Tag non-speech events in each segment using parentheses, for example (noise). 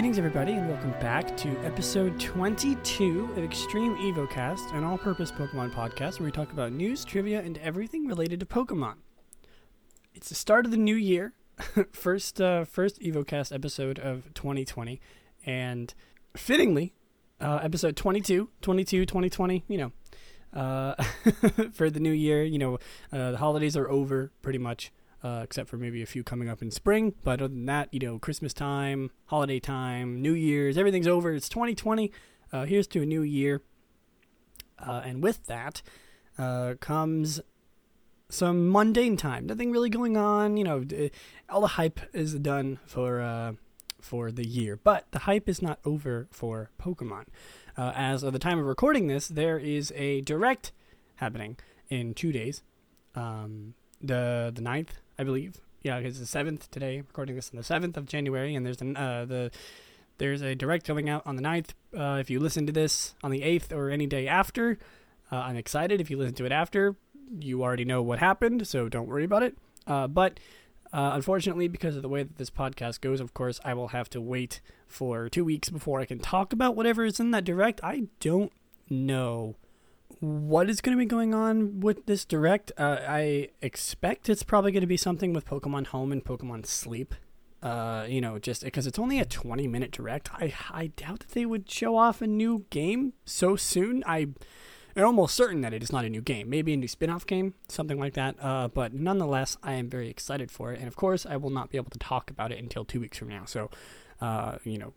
Greetings, everybody, and welcome back to episode 22 of Extreme EvoCast, an all purpose Pokemon podcast where we talk about news, trivia, and everything related to Pokemon. It's the start of the new year, (laughs) first, uh, first EvoCast episode of 2020, and fittingly, uh, episode 22, 22, 2020, you know, uh, (laughs) for the new year, you know, uh, the holidays are over pretty much uh, except for maybe a few coming up in spring. But other than that, you know, Christmas time, holiday time, New Year's, everything's over. It's 2020. Uh, here's to a new year. Uh, and with that uh, comes some mundane time. Nothing really going on. You know, all the hype is done for uh, for the year, but the hype is not over for Pokemon. Uh, as of the time of recording this, there is a direct happening in two days. Um, the the 9th I believe. Yeah, it's the seventh today. recording this on the seventh of January, and there's an, uh, the there's a direct coming out on the 9th. Uh, if you listen to this on the eighth or any day after, uh, I'm excited. If you listen to it after, you already know what happened, so don't worry about it. Uh, but uh, unfortunately, because of the way that this podcast goes, of course, I will have to wait for two weeks before I can talk about whatever is in that direct. I don't know what is going to be going on with this direct. Uh, I expect it's probably going to be something with Pokemon Home and Pokemon Sleep. Uh, you know, just because it's only a 20 minute direct, I I doubt that they would show off a new game so soon. I am almost certain that it is not a new game, maybe a new spin off game, something like that. Uh, but nonetheless, I am very excited for it, and of course, I will not be able to talk about it until two weeks from now. So, uh, you know,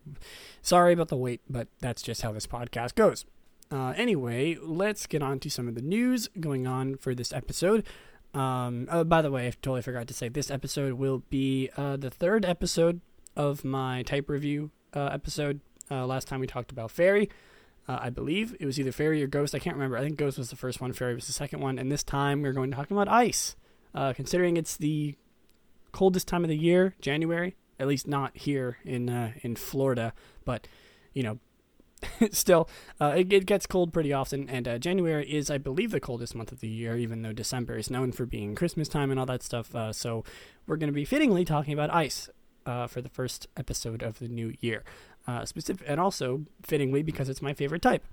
sorry about the wait, but that's just how this podcast goes. Uh, anyway, let's get on to some of the news going on for this episode. Um, oh, by the way, I totally forgot to say this episode will be uh, the third episode of my type review uh, episode. Uh, last time we talked about Fairy. Uh, I believe it was either Fairy or Ghost. I can't remember. I think Ghost was the first one, Fairy was the second one. And this time we're going to talk about ice. Considering it's the coldest time of the year, January, at least not here in in Florida, but you know, (laughs) still, uh, it, it, gets cold pretty often, and uh, January is, I believe, the coldest month of the year, even though December is known for being Christmas time and all that stuff. Uh, so we're going to be fittingly talking about ice uh, for the first episode of the new year, uh, specific, and also fittingly because it's my favorite type.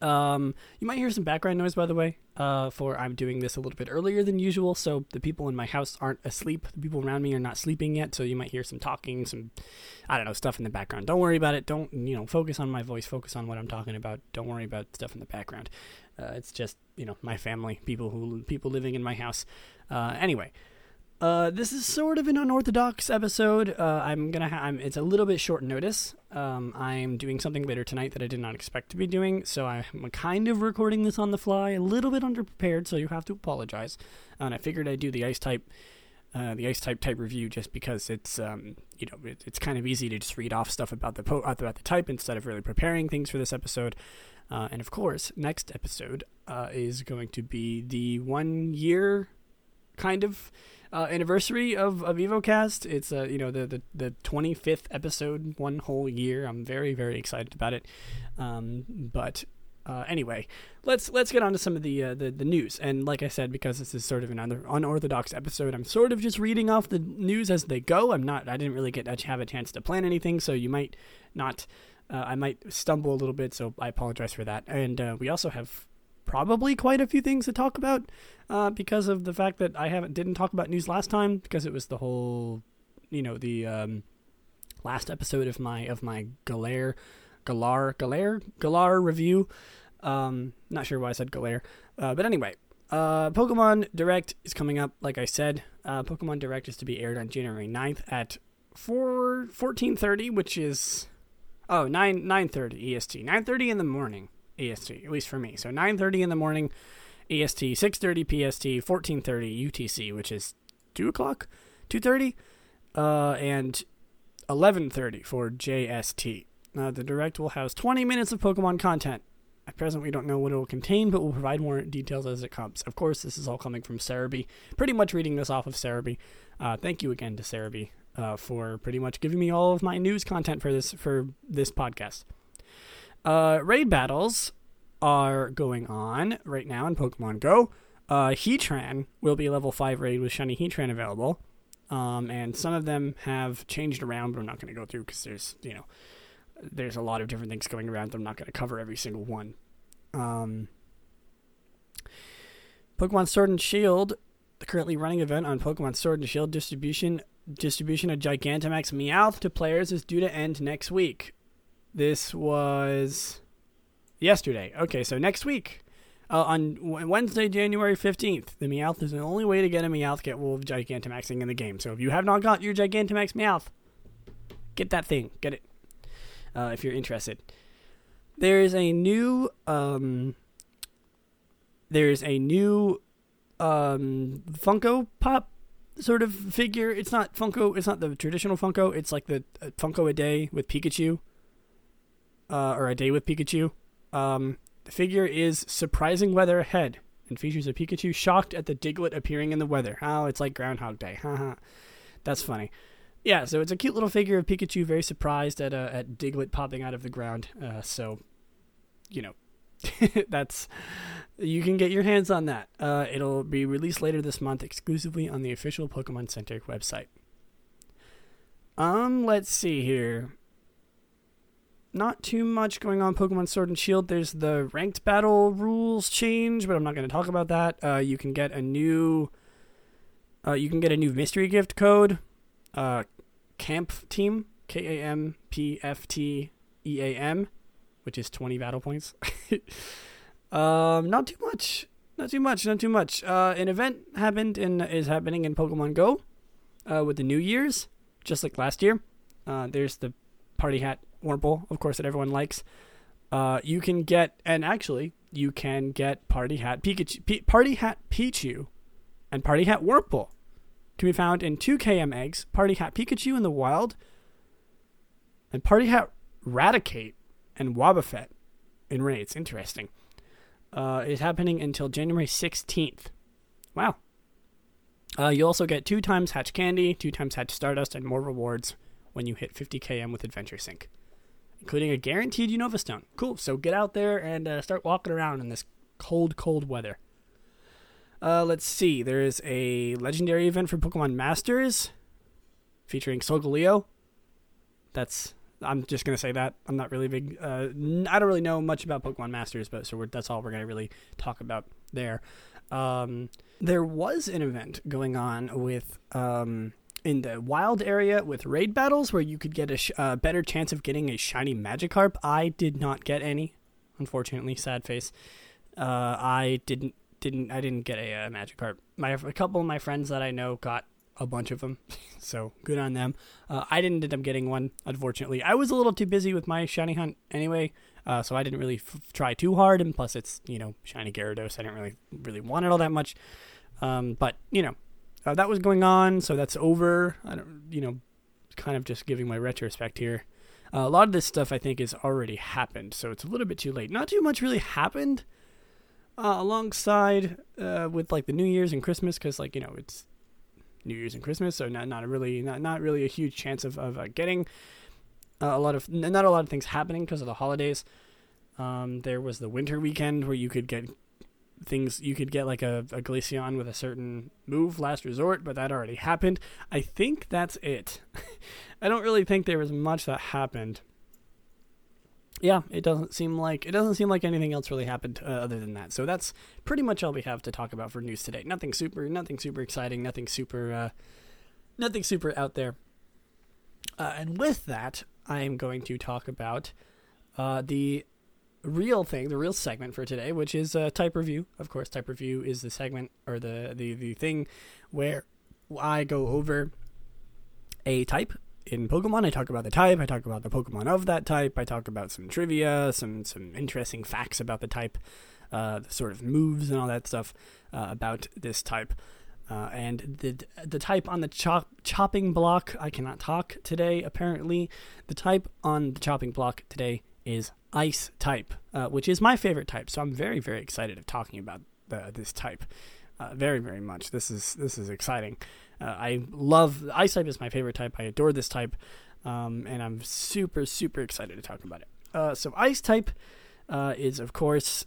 Um, you might hear some background noise, by the way, uh, for I'm doing this a little bit earlier than usual, so the people in my house aren't asleep. The people around me are not sleeping yet, so you might hear some talking, some, I don't know, stuff in the background. Don't worry about it. Don't, you know, focus on my voice, focus on what I'm talking about. Don't worry about stuff in the background. Uh, it's just, you know, my family, people who, people living in my house. Uh, anyway, uh, this is sort of an unorthodox episode. Uh, I'm gonna. Ha- I'm, it's a little bit short notice. Um, I'm doing something later tonight that I did not expect to be doing, so I'm kind of recording this on the fly, a little bit underprepared. So you have to apologize. And I figured I'd do the ice type, uh, the ice type type review just because it's um, you know it, it's kind of easy to just read off stuff about the po- about the type instead of really preparing things for this episode. Uh, and of course, next episode uh, is going to be the one year kind of uh, anniversary of, of EvoCast. It's uh, you know the, the the 25th episode, one whole year. I'm very very excited about it. Um, but uh, anyway, let's let's get on to some of the, uh, the the news. And like I said, because this is sort of an unorthodox episode, I'm sort of just reading off the news as they go. I'm not. I didn't really get to have a chance to plan anything, so you might not. Uh, I might stumble a little bit, so I apologize for that. And uh, we also have probably quite a few things to talk about uh, because of the fact that I haven't didn't talk about news last time because it was the whole, you know, the um, last episode of my of my Galar, Galar, Galar, Galar review. Um, not sure why I said Galar, uh, but anyway, uh, Pokemon Direct is coming up. Like I said, uh, Pokemon Direct is to be aired on January 9th at 4 14:30, which is oh 9 9:30 EST, 9:30 in the morning. EST, at least for me. So 9:30 in the morning EST, 6:30 PST, 14:30 UTC, which is two o'clock, 2:30, uh, and 11:30 for JST. Uh, the direct will house 20 minutes of Pokemon content. At present, we don't know what it will contain, but we'll provide more details as it comes. Of course, this is all coming from Serebii. Pretty much reading this off of Serebii. Uh, thank you again to Serebii uh, for pretty much giving me all of my news content for this for this podcast. Uh, raid battles are going on right now in Pokemon Go. Uh, Heatran will be level 5 raid with Shiny Heatran available. Um, and some of them have changed around, but I'm not going to go through because there's, you know, there's a lot of different things going around. I'm not going to cover every single one. Um, Pokemon Sword and Shield, the currently running event on Pokemon Sword and Shield distribution distribution of Gigantamax Meowth to players is due to end next week. This was yesterday. Okay, so next week. Uh, on Wednesday, January 15th, the Meowth is the only way to get a Meowth get Wolf Gigantamaxing in the game. So if you have not got your Gigantamax Meowth, get that thing. Get it. Uh, if you're interested. There is a new um, there's a new um, Funko Pop sort of figure. It's not Funko. It's not the traditional Funko. It's like the uh, Funko a day with Pikachu, uh, or a day with Pikachu. Um, the figure is surprising weather ahead and features a Pikachu shocked at the Diglett appearing in the weather. Oh, it's like Groundhog Day. (laughs) Haha, that's funny. Yeah, so it's a cute little figure of Pikachu, very surprised at uh, at Diglett popping out of the ground. Uh, so, you know, (laughs) that's you can get your hands on that. Uh, it'll be released later this month exclusively on the official Pokemon Center website. Um, let's see here. Not too much going on Pokemon Sword and Shield. There's the ranked battle rules change, but I'm not going to talk about that. Uh, you can get a new, uh, you can get a new mystery gift code. Uh, Camp Team, K A M P F T E A M which is 20 battle points. (laughs) um, not too much. Not too much. Not too much. Uh, an event happened and is happening in Pokemon Go uh, with the New Year's, just like last year. Uh, there's the party hat Wurmple, of course, that everyone likes. Uh, you can get, and actually, you can get party hat Pikachu, P- party hat Pichu, and party hat Wurmple. Can be found in two KM eggs, party hat Pikachu in the wild, and party hat Raticate and Wobbuffet in raids. Interesting. Uh, is happening until January 16th. Wow. Uh, you also get two times Hatch Candy, two times Hatch Stardust, and more rewards when you hit 50 km with Adventure Sync, including a guaranteed Unova Stone. Cool. So get out there and uh, start walking around in this cold, cold weather. Uh, let's see. There is a legendary event for Pokemon Masters featuring Solgaleo. That's I'm just gonna say that I'm not really big. Uh, I don't really know much about Pokemon Masters, but so that's all we're gonna really talk about there. Um, there was an event going on with um, in the wild area with raid battles where you could get a sh- uh, better chance of getting a shiny Magikarp. I did not get any, unfortunately. Sad face. Uh, I didn't didn't I didn't get a, a uh, Magikarp. My a couple of my friends that I know got a bunch of them. (laughs) so good on them. Uh, I didn't end up getting one, unfortunately. I was a little too busy with my shiny hunt anyway, uh, so I didn't really f- try too hard. And plus, it's you know shiny Gyarados. I didn't really really want it all that much. Um, but you know uh, that was going on, so that's over. I don't you know kind of just giving my retrospect here. Uh, a lot of this stuff I think has already happened, so it's a little bit too late. Not too much really happened. Uh, alongside uh, with like the New Year's and Christmas, because like you know it's New Year's and Christmas, so not not really not not really a huge chance of of uh, getting uh, a lot of not a lot of things happening because of the holidays. Um, there was the winter weekend where you could get things you could get like a, a Glaceon with a certain move last resort, but that already happened. I think that's it. (laughs) I don't really think there was much that happened yeah, it doesn't seem like it doesn't seem like anything else really happened uh, other than that. So that's pretty much all we have to talk about for news today. Nothing super, nothing super exciting, nothing super, uh, nothing super out there. Uh, and with that, I am going to talk about uh, the real thing, the real segment for today, which is uh, type review. Of course, type review is the segment or the the the thing where I go over a type in Pokemon. I talk about the type. I talk about the Pokemon of that type. I talk about some trivia, some some interesting facts about the type, uh, the sort of moves and all that stuff uh, about this type. Uh, and the the type on the chop, chopping block, I cannot talk today. Apparently, the type on the chopping block today is Ice type, uh, which is my favorite type. So I'm very very excited of talking about the, this type. Uh, very very much. This is this is exciting. Uh, I love Ice type is my favorite type. I adore this type, um, and I'm super super excited to talk about it. Uh, so Ice type uh, is of course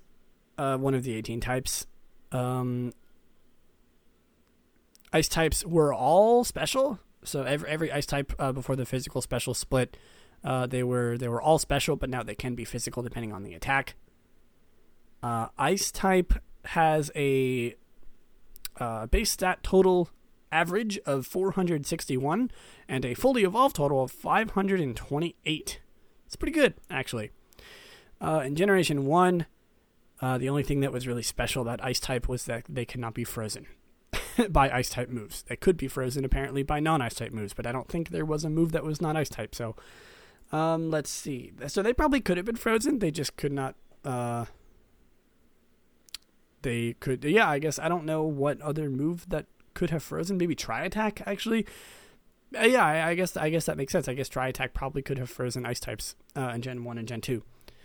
uh, one of the 18 types. Um, ice types were all special. So every every ice type before the physical special split, uh, they were they were all special, but now they can be physical depending on the attack. Uh, ice type has a uh, base stat total average of 461 and a fully evolved total of 528. It's pretty good, actually. Uh, in Generation 1, uh, the only thing that was really special about Ice type was that they cannot be frozen (laughs) by Ice type moves. They could be frozen, apparently, by non Ice type moves, but I don't think there was a move that was not Ice type, so. Um, let's see. So they probably could have been frozen. They just could not. Uh, they could. Yeah, I guess I don't know what other move that could have frozen. Maybe Tri Attack actually. Uh, yeah, I, I, guess I guess that makes sense. I guess Tri Attack probably could have frozen Ice types uh, in Gen One and Gen Two,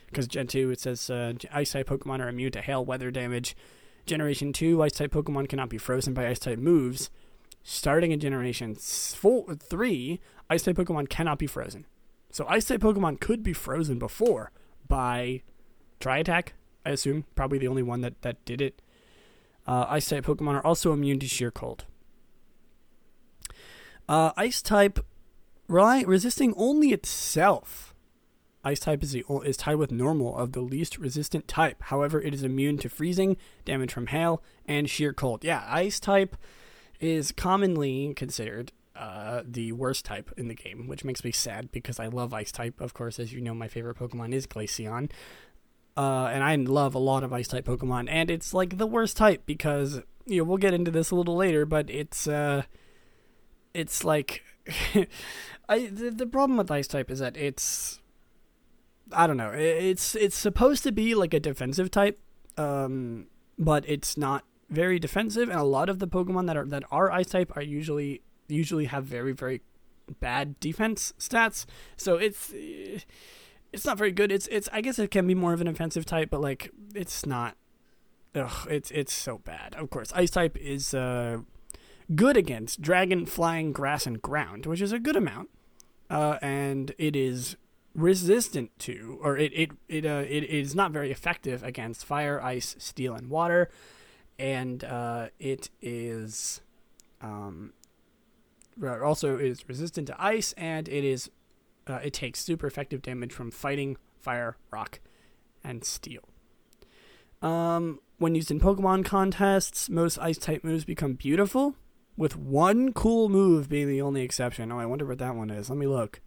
because Gen Two it says uh, Ice type Pokemon are immune to hail, weather damage. Generation Two Ice type Pokemon cannot be frozen by Ice type moves. Starting in Generation four, Three, Ice type Pokemon cannot be frozen. So Ice type Pokemon could be frozen before by Tri Attack. I assume probably the only one that that did it. Uh, Ice type Pokemon are also immune to sheer cold. Uh, ice type, rely, resisting only itself. Ice type is, the, is tied with normal of the least resistant type. However, it is immune to freezing, damage from hail, and sheer cold. Yeah, ice type is commonly considered uh, the worst type in the game, which makes me sad because I love ice type. Of course, as you know, my favorite Pokemon is Glaceon. Uh, and I love a lot of ice type Pokemon, and it's like the worst type because you know we'll get into this a little later, but it's uh, it's like (laughs) I the, the problem with ice type is that it's I don't know it's it's supposed to be like a defensive type, um, but it's not very defensive, and a lot of the Pokemon that are that are ice type are usually usually have very very bad defense stats. So it's it's not very good. It's it's I guess it can be more of an offensive type, but like it's not. Ugh, it's it's so bad. Of course, ice type is uh good against dragon, flying, grass, and ground, which is a good amount. Uh, and it is resistant to, or it it it uh, it is not very effective against fire, ice, steel, and water, and uh, it is um, also is resistant to ice, and it is uh, it takes super effective damage from fighting, fire, rock, and steel. Um, when used in Pokemon contests, most ice type moves become beautiful, with one cool move being the only exception. Oh, I wonder what that one is. Let me look.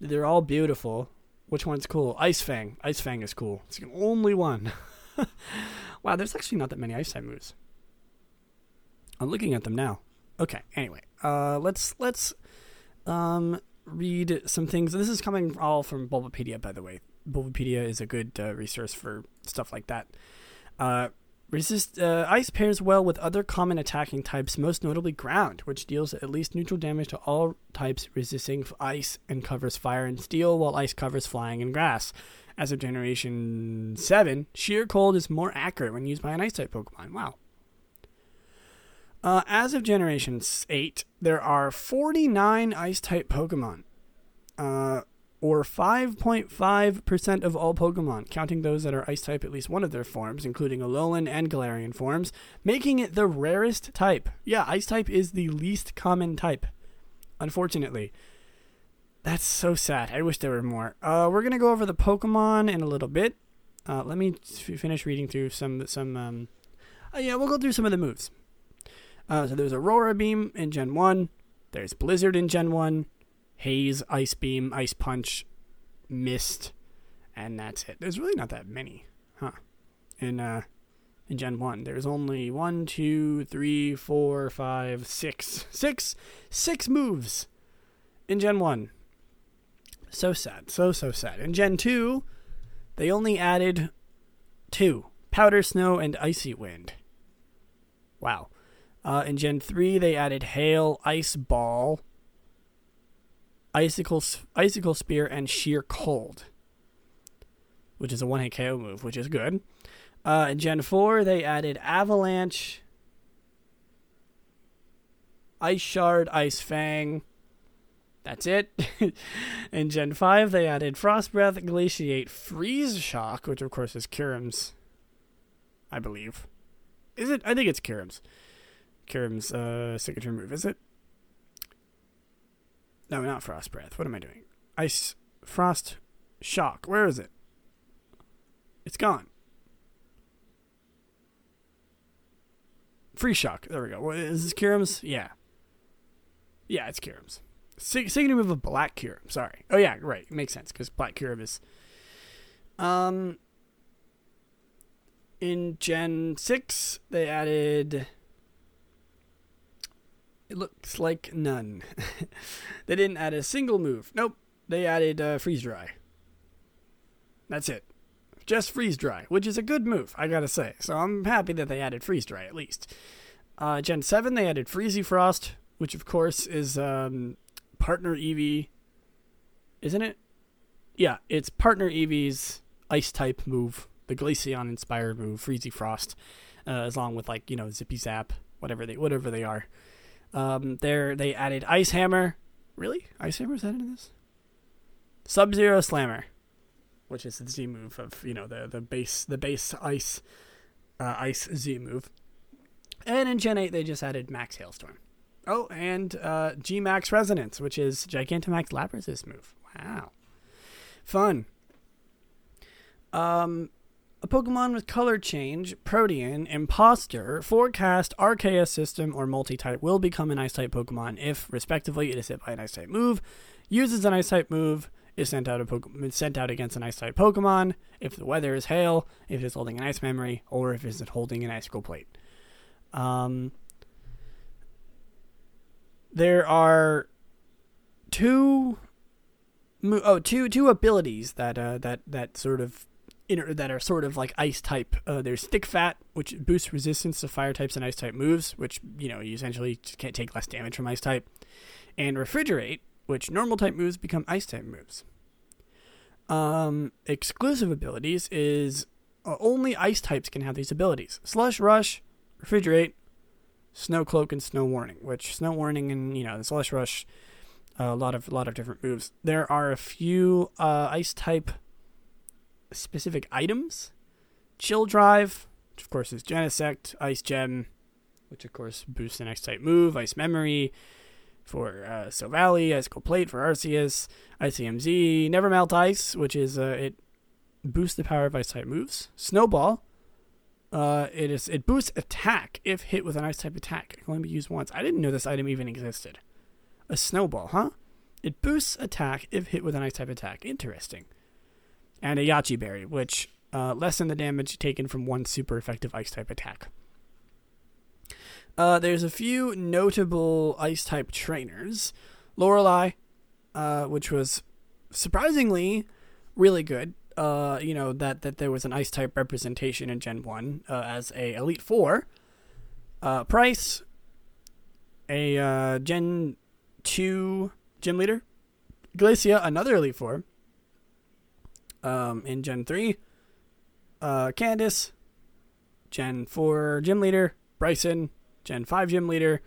They're all beautiful. Which one's cool? Ice Fang. Ice Fang is cool. It's the only one. (laughs) wow, there's actually not that many ice type moves. I'm looking at them now. Okay. Anyway, uh, let's let's um read some things. This is coming all from Bulbapedia, by the way. Bulbapedia is a good uh, resource for stuff like that. Uh, Resist uh, ice pairs well with other common attacking types, most notably ground, which deals at least neutral damage to all types resisting ice and covers fire and steel, while ice covers flying and grass. As of Generation 7, Sheer Cold is more accurate when used by an ice type Pokemon. Wow. Uh, as of Generation 8, there are 49 ice type Pokemon. Uh, or 5.5% of all Pokemon, counting those that are Ice type at least one of their forms, including Alolan and Galarian forms, making it the rarest type. Yeah, Ice type is the least common type, unfortunately. That's so sad. I wish there were more. Uh, we're gonna go over the Pokemon in a little bit. Uh, let me f- finish reading through some some. Um, uh, yeah, we'll go through some of the moves. Uh, so there's Aurora Beam in Gen One. There's Blizzard in Gen One. Haze, Ice Beam, Ice Punch, Mist, and that's it. There's really not that many, huh? In uh, in Gen One, there's only one, two, three, four, five, six, six, six moves in Gen One. So sad, so so sad. In Gen Two, they only added two: Powder Snow and Icy Wind. Wow. Uh, in Gen 3, they added Hail, Ice Ball, Icicle, Icicle Spear, and Sheer Cold, which is a one hit KO move, which is good. Uh, in Gen 4, they added Avalanche, Ice Shard, Ice Fang. That's it. (laughs) in Gen 5, they added Frost Breath, Glaciate, Freeze Shock, which of course is Kyurem's, I believe. Is it? I think it's Kyurem's. Kyurem's uh, signature move, is it? No, not Frost Breath. What am I doing? Ice, Frost, Shock. Where is it? It's gone. Free Shock. There we go. What, is this Kyurem's? Yeah. Yeah, it's. Sig- signature move of Black Kyurem. Sorry. Oh yeah, right. It Makes sense because Black Kyurem is. Um. In Gen six, they added. It looks like none. (laughs) they didn't add a single move. Nope. They added uh, freeze dry. That's it. Just freeze dry, which is a good move, I gotta say. So I'm happy that they added freeze dry at least. Uh, Gen 7, they added Freezy Frost, which of course is um, partner Eevee. Isn't it? Yeah, it's partner Eevee's ice type move, the Glaceon inspired move, Freezy Frost, uh, along with like, you know, Zippy Zap, whatever they whatever they are. Um, there they added Ice Hammer. Really? Ice Hammer's added in this? Sub Zero Slammer, which is the Z move of you know the the base the base ice uh, ice Z move. And in Gen 8, they just added Max Hailstorm. Oh, and uh, G Max Resonance, which is Gigantamax Lapras's move. Wow. Fun. Um, a Pokemon with color change, Protean, Imposter, Forecast, RKS System, or Multi type will become an Ice type Pokemon if, respectively, it is hit by an Ice type move, uses an Ice type move, is sent out, Pokemon, sent out against an Ice type Pokemon, if the weather is hail, if it is holding an Ice Memory, or if it is holding an Icicle Plate. Um, there are two oh two two abilities that uh, that that sort of inter- that are sort of like ice type. Uh, there's thick fat, which boosts resistance to fire types and ice type moves, which you know you essentially can't take less damage from ice type, and refrigerate, which normal type moves become ice type moves. Um, exclusive abilities is uh, only ice types can have these abilities. Slush Rush, Refrigerate, Snow Cloak, and Snow Warning. Which Snow Warning and you know the Slush Rush, uh, a lot of a lot of different moves. There are a few uh, ice type specific items. Chill Drive, which of course is Genesect, Ice Gem, which of course boosts the next type move, Ice Memory for uh, Silvally, Icicle Plate for Arceus, Icium Z, Never Melt Ice, which is uh, it boosts the power of ice type moves. Snowball, uh, it is it boosts attack if hit with an ice type attack. It can only be used once. I didn't know this item even existed. A snowball, huh? It boosts attack if hit with an ice type attack. Interesting. And a Yache Berry, which uh, lessen the damage taken from one super effective ice type attack. Uh, there's a few notable ice type trainers. Lorelei, uh, which was surprisingly really good. Uh, you know that that there was an ice type representation in Gen One uh, as a Elite Four. Uh, Pryce, a uh, Gen Two gym leader. Glacia, another Elite Four. Um, in Gen Three, uh, Candice, Gen Four gym leader. Brycen, Gen 5 gym leader.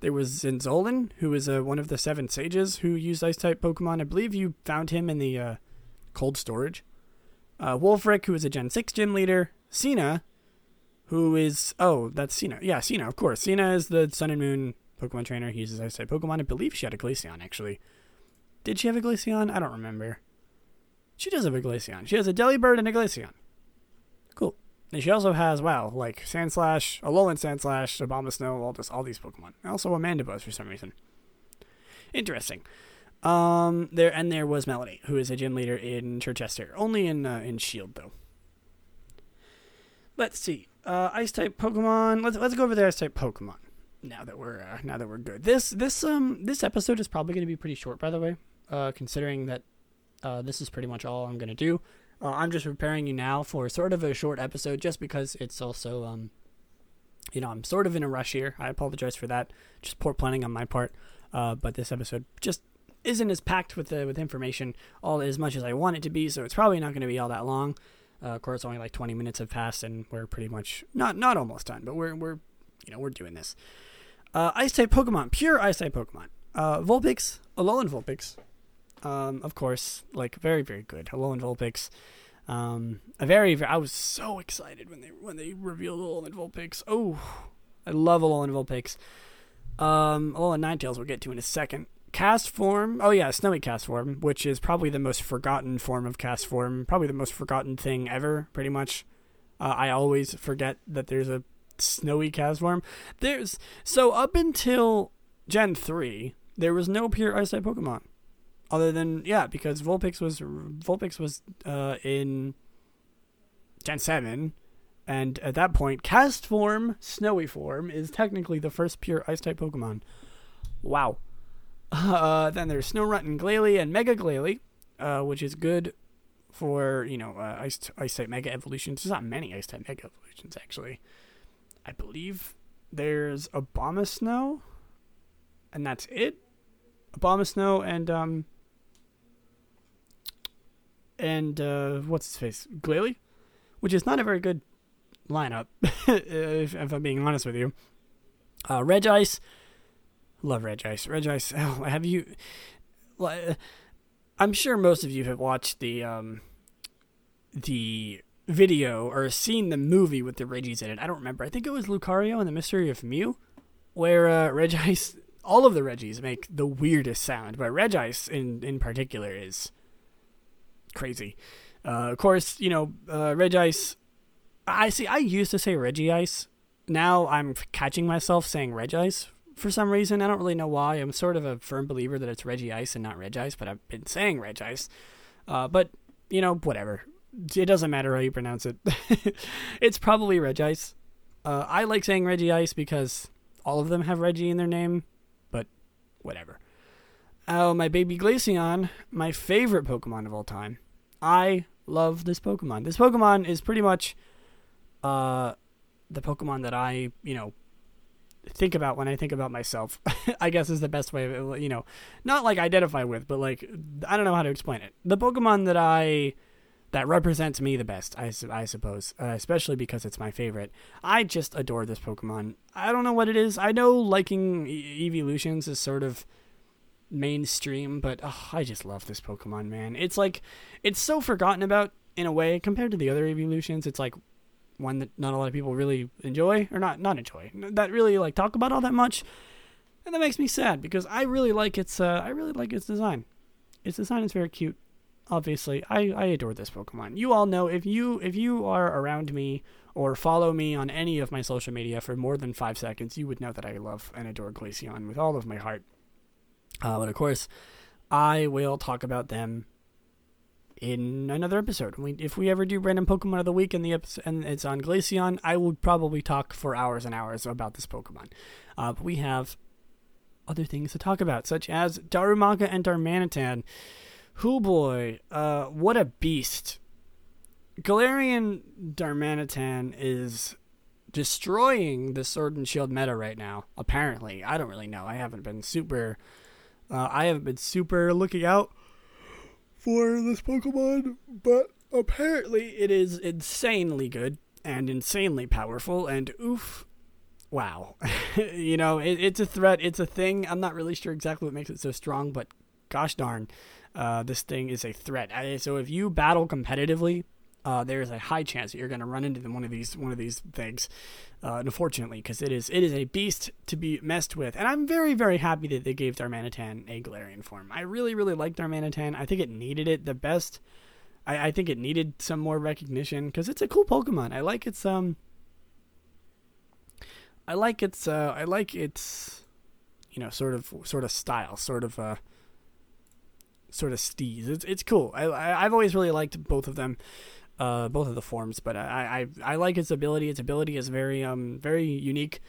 There was Zinzolin, who was uh, one of the seven sages who used ice type Pokemon. I believe you found him in the uh, cold storage. Uh, Wulfric, who is a Gen 6 gym leader. Cena, who is. Oh, that's Cena. Yeah, Cena, of course. Cena is the Sun and Moon Pokemon trainer. He uses ice type Pokemon. I believe she had a Glaceon, actually. Did she have a Glaceon? I don't remember. She does have a Glaceon. She has a Delibird and a Glaceon. Cool. And she also has, wow, like Sandslash, Alolan Sandslash, Abomasnow, all this, all these Pokemon. And also a Mandibuzz for some reason. Interesting. Um, there and there was Melony, who is a gym leader in Circhester, only in uh, in Shield though. Let's see, uh, Ice type Pokemon. Let's let's go over the Ice type Pokemon. Now that we're uh, now that we're good. This this um this episode is probably going to be pretty short, by the way, uh, considering that uh, this is pretty much all I'm going to do. Uh, I'm just preparing you now for sort of a short episode, just because it's also, um, you know, I'm sort of in a rush here. I apologize for that. Just poor planning on my part. Uh, but this episode just isn't as packed with the, with information all as much as I want it to be, so it's probably not going to be all that long. Uh, of course, only like 20 minutes have passed, and we're pretty much not not almost done, but we're we're you know we're doing this. Uh, Ice type Pokemon, pure Ice type Pokemon. Uh, Vulpix, Alolan Vulpix, um, of course, like very very good. Alolan Vulpix. Um, a very, very I was so excited when they when they revealed Alolan Vulpix. Oh, I love Alolan Vulpix. Um, Alolan Ninetales we'll get to in a second. Cast form, oh yeah, Snowy cast form, which is probably the most forgotten form of cast form, probably the most forgotten thing ever, pretty much. Uh, I always forget that there's a Snowy cast form. There's so up until Gen three, there was no pure Ice type Pokemon, other than yeah, because Vulpix was Vulpix was uh, in Gen seven, and at that point, Castform, Snowy form, is technically the first pure Ice type Pokemon. Wow. Uh, then there's Snorunt and Glalie and Mega Glalie, uh, which is good for you know uh, ice ice type Mega evolutions. There's not many ice type Mega evolutions actually. I believe there's Abomasnow, and that's it. Abomasnow and um and uh, what's his face Glalie, which is not a very good lineup (laughs) if, if I'm being honest with you. Uh, Regice Love Regice. Regice. (laughs) Oh, have you? I'm sure most of you have watched the um, the video or seen the movie with the Regis in it. I don't remember. I think it was Lucario and the Mystery of Mew, where uh, Regice. All of the Regis make the weirdest sound, but Regice in in particular is crazy. Uh, of course, you know uh, Regice. I see. I used to say Reggie Ice. Now I'm catching myself saying Regice for some reason. I don't really know why. I'm sort of a firm believer that it's Reggie Ice and not Regice, but I've been saying Regice. Uh, but, you know, whatever. It doesn't matter how you pronounce it. (laughs) it's probably Regice. Uh, I like saying Reggie Ice because all of them have Reggie in their name, but whatever. Oh, my baby Glaceon, my favorite Pokemon of all time. I love this Pokemon. This Pokemon is pretty much uh, the Pokemon that I, you know, think about when I think about myself. (laughs) I guess is the best way of you know, not like identify with, but like I don't know how to explain it. The Pokemon that I that represents me the best, I, I suppose, uh, especially because it's my favorite. I just adore this Pokemon. I don't know what it is. I know liking e- evolutions is sort of mainstream, but oh, I just love this Pokemon, man. It's like it's so forgotten about in a way compared to the other evolutions. It's like one that not a lot of people really enjoy or not not enjoy that really like talk about all that much. And that makes me sad because i really like its uh, i really like its design. Its design is very cute obviously. I i adore this pokemon. You all know if you if you are around me or follow me on any of my social media for more than five seconds you would know that i love and adore glaceon with all of my heart uh, but of course i will talk about them in another episode. We, if we ever do random Pokemon of the week and the and it's on Glaceon, I will probably talk for hours and hours about this Pokemon. Uh, but we have other things to talk about, such as Darumaka and Darmanitan. Who boy, uh, what a beast! Galarian Darmanitan is destroying the Sword and Shield meta right now. Apparently, I don't really know. I haven't been super. Uh, I haven't been super looking out for this Pokemon, but apparently it is insanely good and insanely powerful, and oof, wow. (laughs) you know, it, it's a threat, it's a thing. I'm not really sure exactly what makes it so strong, but gosh darn, uh, this thing is a threat. So if you battle competitively, uh, there is a high chance that you're going to run into one of these one of these things. Uh, unfortunately, because it is it is a beast to be messed with, and I'm very very happy that they gave Darmanitan a Galarian form. I really really like Darmanitan. I think it needed it the best. I, I think it needed some more recognition because it's a cool Pokemon. I like its um. I like its uh I like its, you know sort of sort of style sort of uh. Sort of steez. It's it's cool. I, I I've always really liked both of them uh, both of the forms. But I, I I like its ability. Its ability is very um very unique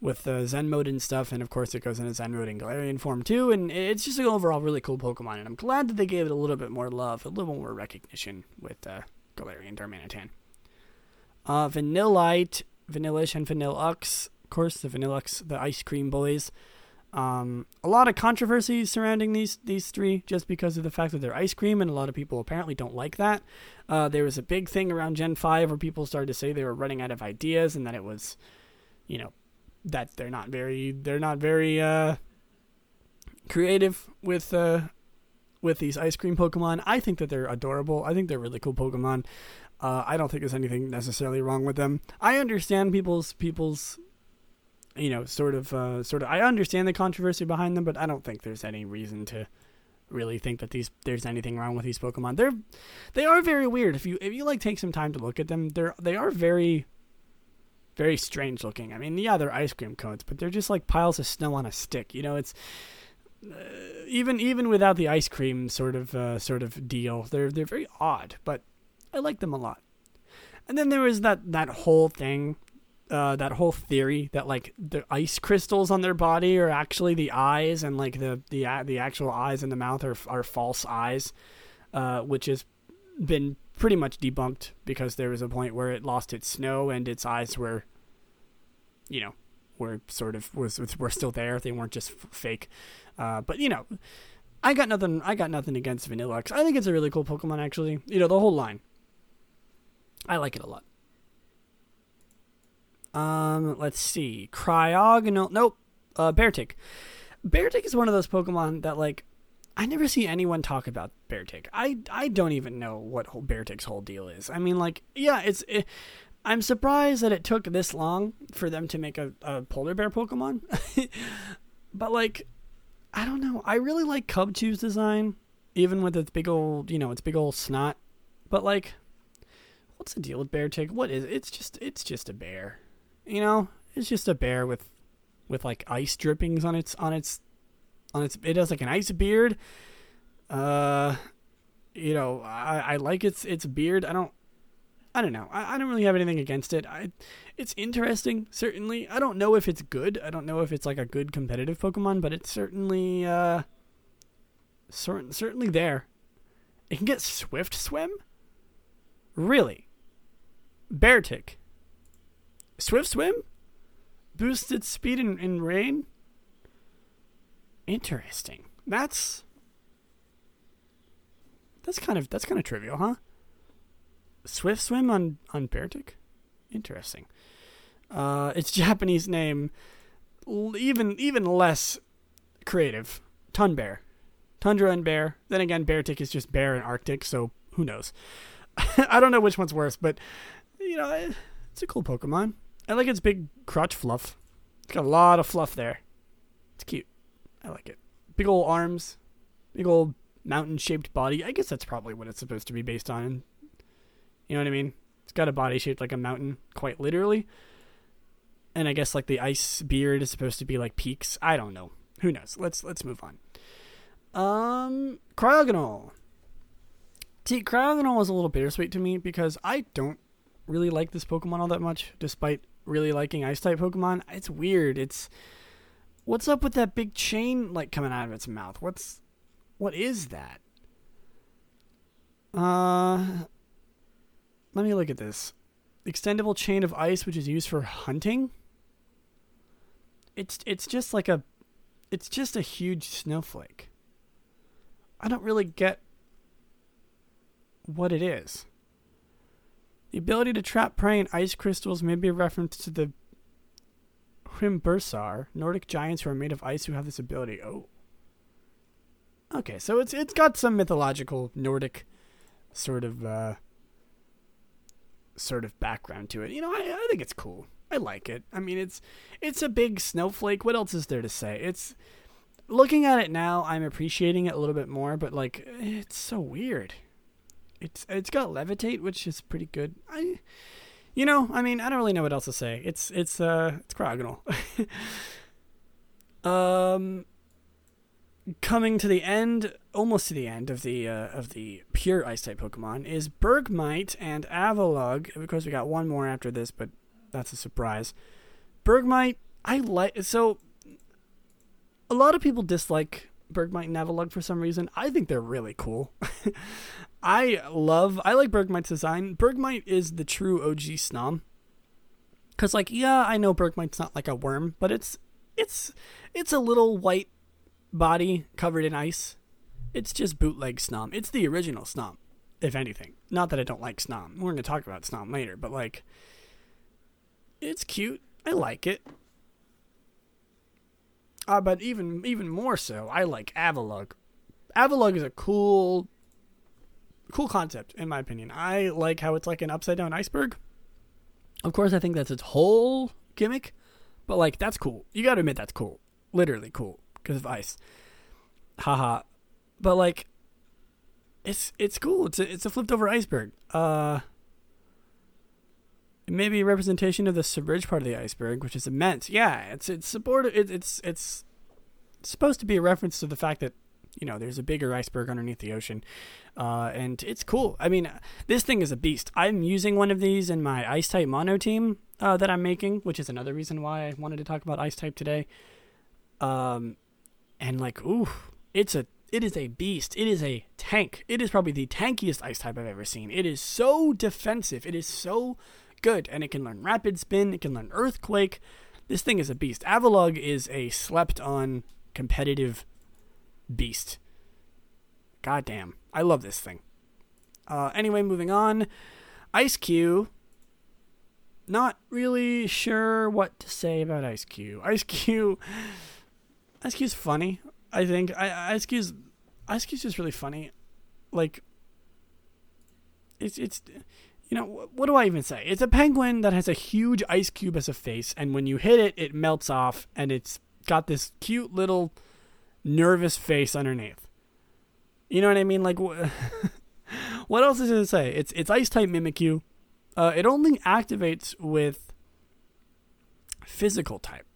with the Zen mode and stuff, and of course it goes into Zen mode and Galarian form too. And it's just an overall really cool Pokemon, and I'm glad that they gave it a little bit more love, a little more recognition with uh, Galarian Darmanitan. Uh, Vanillite, Vanillish, and Vanilluxe. Of course, the Vanilluxe, the ice cream boys. Um, a lot of controversy surrounding these these three just because of the fact that they're ice cream, and a lot of people apparently don't like that. Uh, there was a big thing around Gen Five where people started to say they were running out of ideas, and that it was, you know, that they're not very they're not very uh, creative with uh, with these ice cream Pokemon. I think that they're adorable. I think they're really cool Pokemon. Uh, I don't think there's anything necessarily wrong with them. I understand people's people's you know, sort of, uh, sort of. I understand the controversy behind them, but I don't think there's any reason to really think that these there's anything wrong with these Pokemon. They're they are very weird. If you if you like take some time to look at them, they're they are very very strange looking. I mean, yeah, they're ice cream cones, but they're just like piles of snow on a stick. You know, it's uh, even even without the ice cream sort of uh, sort of deal, they're they're very odd, but I like them a lot. And then there was that that whole thing uh, that whole theory that like the ice crystals on their body are actually the eyes, and like the the the actual eyes in the mouth are are false eyes, uh, which has been pretty much debunked because there was a point where it lost its snow and its eyes were, you know, were sort of was were still there. They weren't just fake. Uh, but you know, I got nothing. I got nothing against Vanilluxe. I think it's a really cool Pokemon. Actually, you know, the whole line. I like it a lot. Um, let's see. Cryogonal. Nope. Uh, Beartic. Beartic is one of those Pokemon that, like, I never see anyone talk about Beartic. I, I don't even know what whole Beartic's whole deal is. I mean, like, yeah, it's. It, I'm surprised that it took this long for them to make a, a polar bear Pokemon. (laughs) but, like, I don't know. I really like Cubchoo's design, even with its big old, you know, its big old snot. But, like, what's the deal with Beartic? What is it? It's just, it's just a bear. You know, it's just a bear with with like ice drippings on its on its on its it has like an ice beard. Uh you know, I, I like its its beard. I don't I don't know. I, I don't really have anything against it. I it's interesting, certainly. I don't know if it's good. I don't know if it's like a good competitive Pokemon, but it's certainly uh certain certainly there. It can get swift swim? Really? Beartic. Swift swim? Boosted speed in, in rain? Interesting. That's that's kind of that's kind of trivial, huh? Swift swim on on Beartic? Interesting. Uh, its (laughs) Japanese name, even even less creative. Tun bear, tundra and bear. Then again, Beartic is just bear and Arctic, so who knows? (laughs) I don't know which one's worse, but you know, it's a cool Pokemon. I like its big crotch fluff. It's got a lot of fluff there. It's cute. I like it. Big old arms, big old mountain shaped body. I guess that's probably what it's supposed to be based on. You know what I mean? It's got a body shaped like a mountain, quite literally. And I guess like the ice beard is supposed to be like peaks. I don't know. Who knows? Let's let's move on. Um, Cryogonal. See, Cryogonal is a little bittersweet to me because I don't really like this Pokemon all that much, despite really liking ice type Pokemon. It's weird. It's what's up with that big chain like coming out of its mouth? What's what is that? Uh let me look at this. Extendable chain of ice which is used for hunting? It's it's just like a it's just a huge snowflake. I don't really get what it is. The ability to trap prey in ice crystals may be a reference to the Hrimthursar, Nordic giants who are made of ice who have this ability. Oh. Okay, so it's it's got some mythological Nordic sort of uh sort of background to it. You know, I, I think it's cool. I like it. I mean, it's it's a big snowflake. What else is there to say? It's looking at it now, I'm appreciating it a little bit more, but like it's so weird it's it's got levitate, which is pretty good. I, you know, I mean, I don't really know what else to say. It's it's uh it's Cryogonal. (laughs) um, coming to the end, almost to the end of the uh, of the pure ice type Pokemon is Bergmite and Avalugg. Of course, we got one more after this, but that's a surprise. Bergmite, I like so. A lot of people dislike Bergmite and Avalugg for some reason. I think they're really cool. (laughs) I love, I like Bergmite's design. Bergmite is the true OG Snom. Cause like, yeah, I know Bergmite's not like a worm, but it's, it's, it's a little white body covered in ice. It's just bootleg Snom. It's the original Snom, if anything. Not that I don't like Snom. We're gonna talk about Snom later, but like, it's cute. I like it. Uh, but even even more so, I like Avalugg. Avalugg is a cool cool concept in my opinion. I like how it's like an upside down iceberg. Of course, I think that's its whole gimmick, But like that's cool. You got to admit that's cool. Literally cool because of ice. Haha. But like it's it's cool. It's a, it's a flipped over iceberg. Uh maybe a representation of the submerged part of the iceberg, which is immense. Yeah, it's it's supported. It, it's it's supposed to be a reference to the fact that you know there's a bigger iceberg underneath the ocean, uh, and it's cool. I mean, this thing is a beast. I'm using one of these in my ice type mono team uh, that I'm making, which is another reason why I wanted to talk about ice type today. Um, and like, ooh, it's a it is a beast. It is a tank. It is probably the tankiest ice type I've ever seen. It is so defensive. It is so good, and it can learn rapid spin. It can learn earthquake. This thing is a beast. Avalugg is a slept on competitive beast. Goddamn, I love this thing. Uh, anyway, moving on. Eiscue. Not really sure what to say about Eiscue. Eiscue. Eiscue's funny. I think I, Eiscue's Eiscue's just really funny. Like it's it's you know what do I even say? It's a penguin that has a huge ice cube as a face, and when you hit it, it melts off, and it's got this cute little nervous face underneath. You know what I mean? Like, wh- (laughs) what else is it to say? It's it's ice type Mimikyu. Uh, it only activates with physical type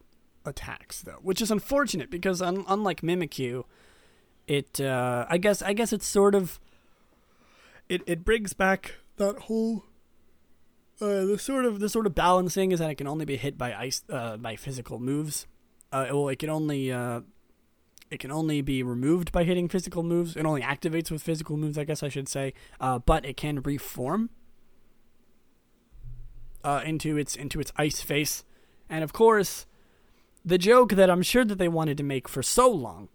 attacks though, which is unfortunate because un- unlike Mimikyu, it uh, I guess I guess it's sort of it it brings back that whole uh, the sort of the sort of balancing is that it can only be hit by ice uh, by physical moves. Uh, well, it can only uh, it can only be removed by hitting physical moves. It only activates with physical moves, I guess I should say. Uh, but it can reform uh, into its into its ice face, and of course, the joke that I'm sure that they wanted to make for so long,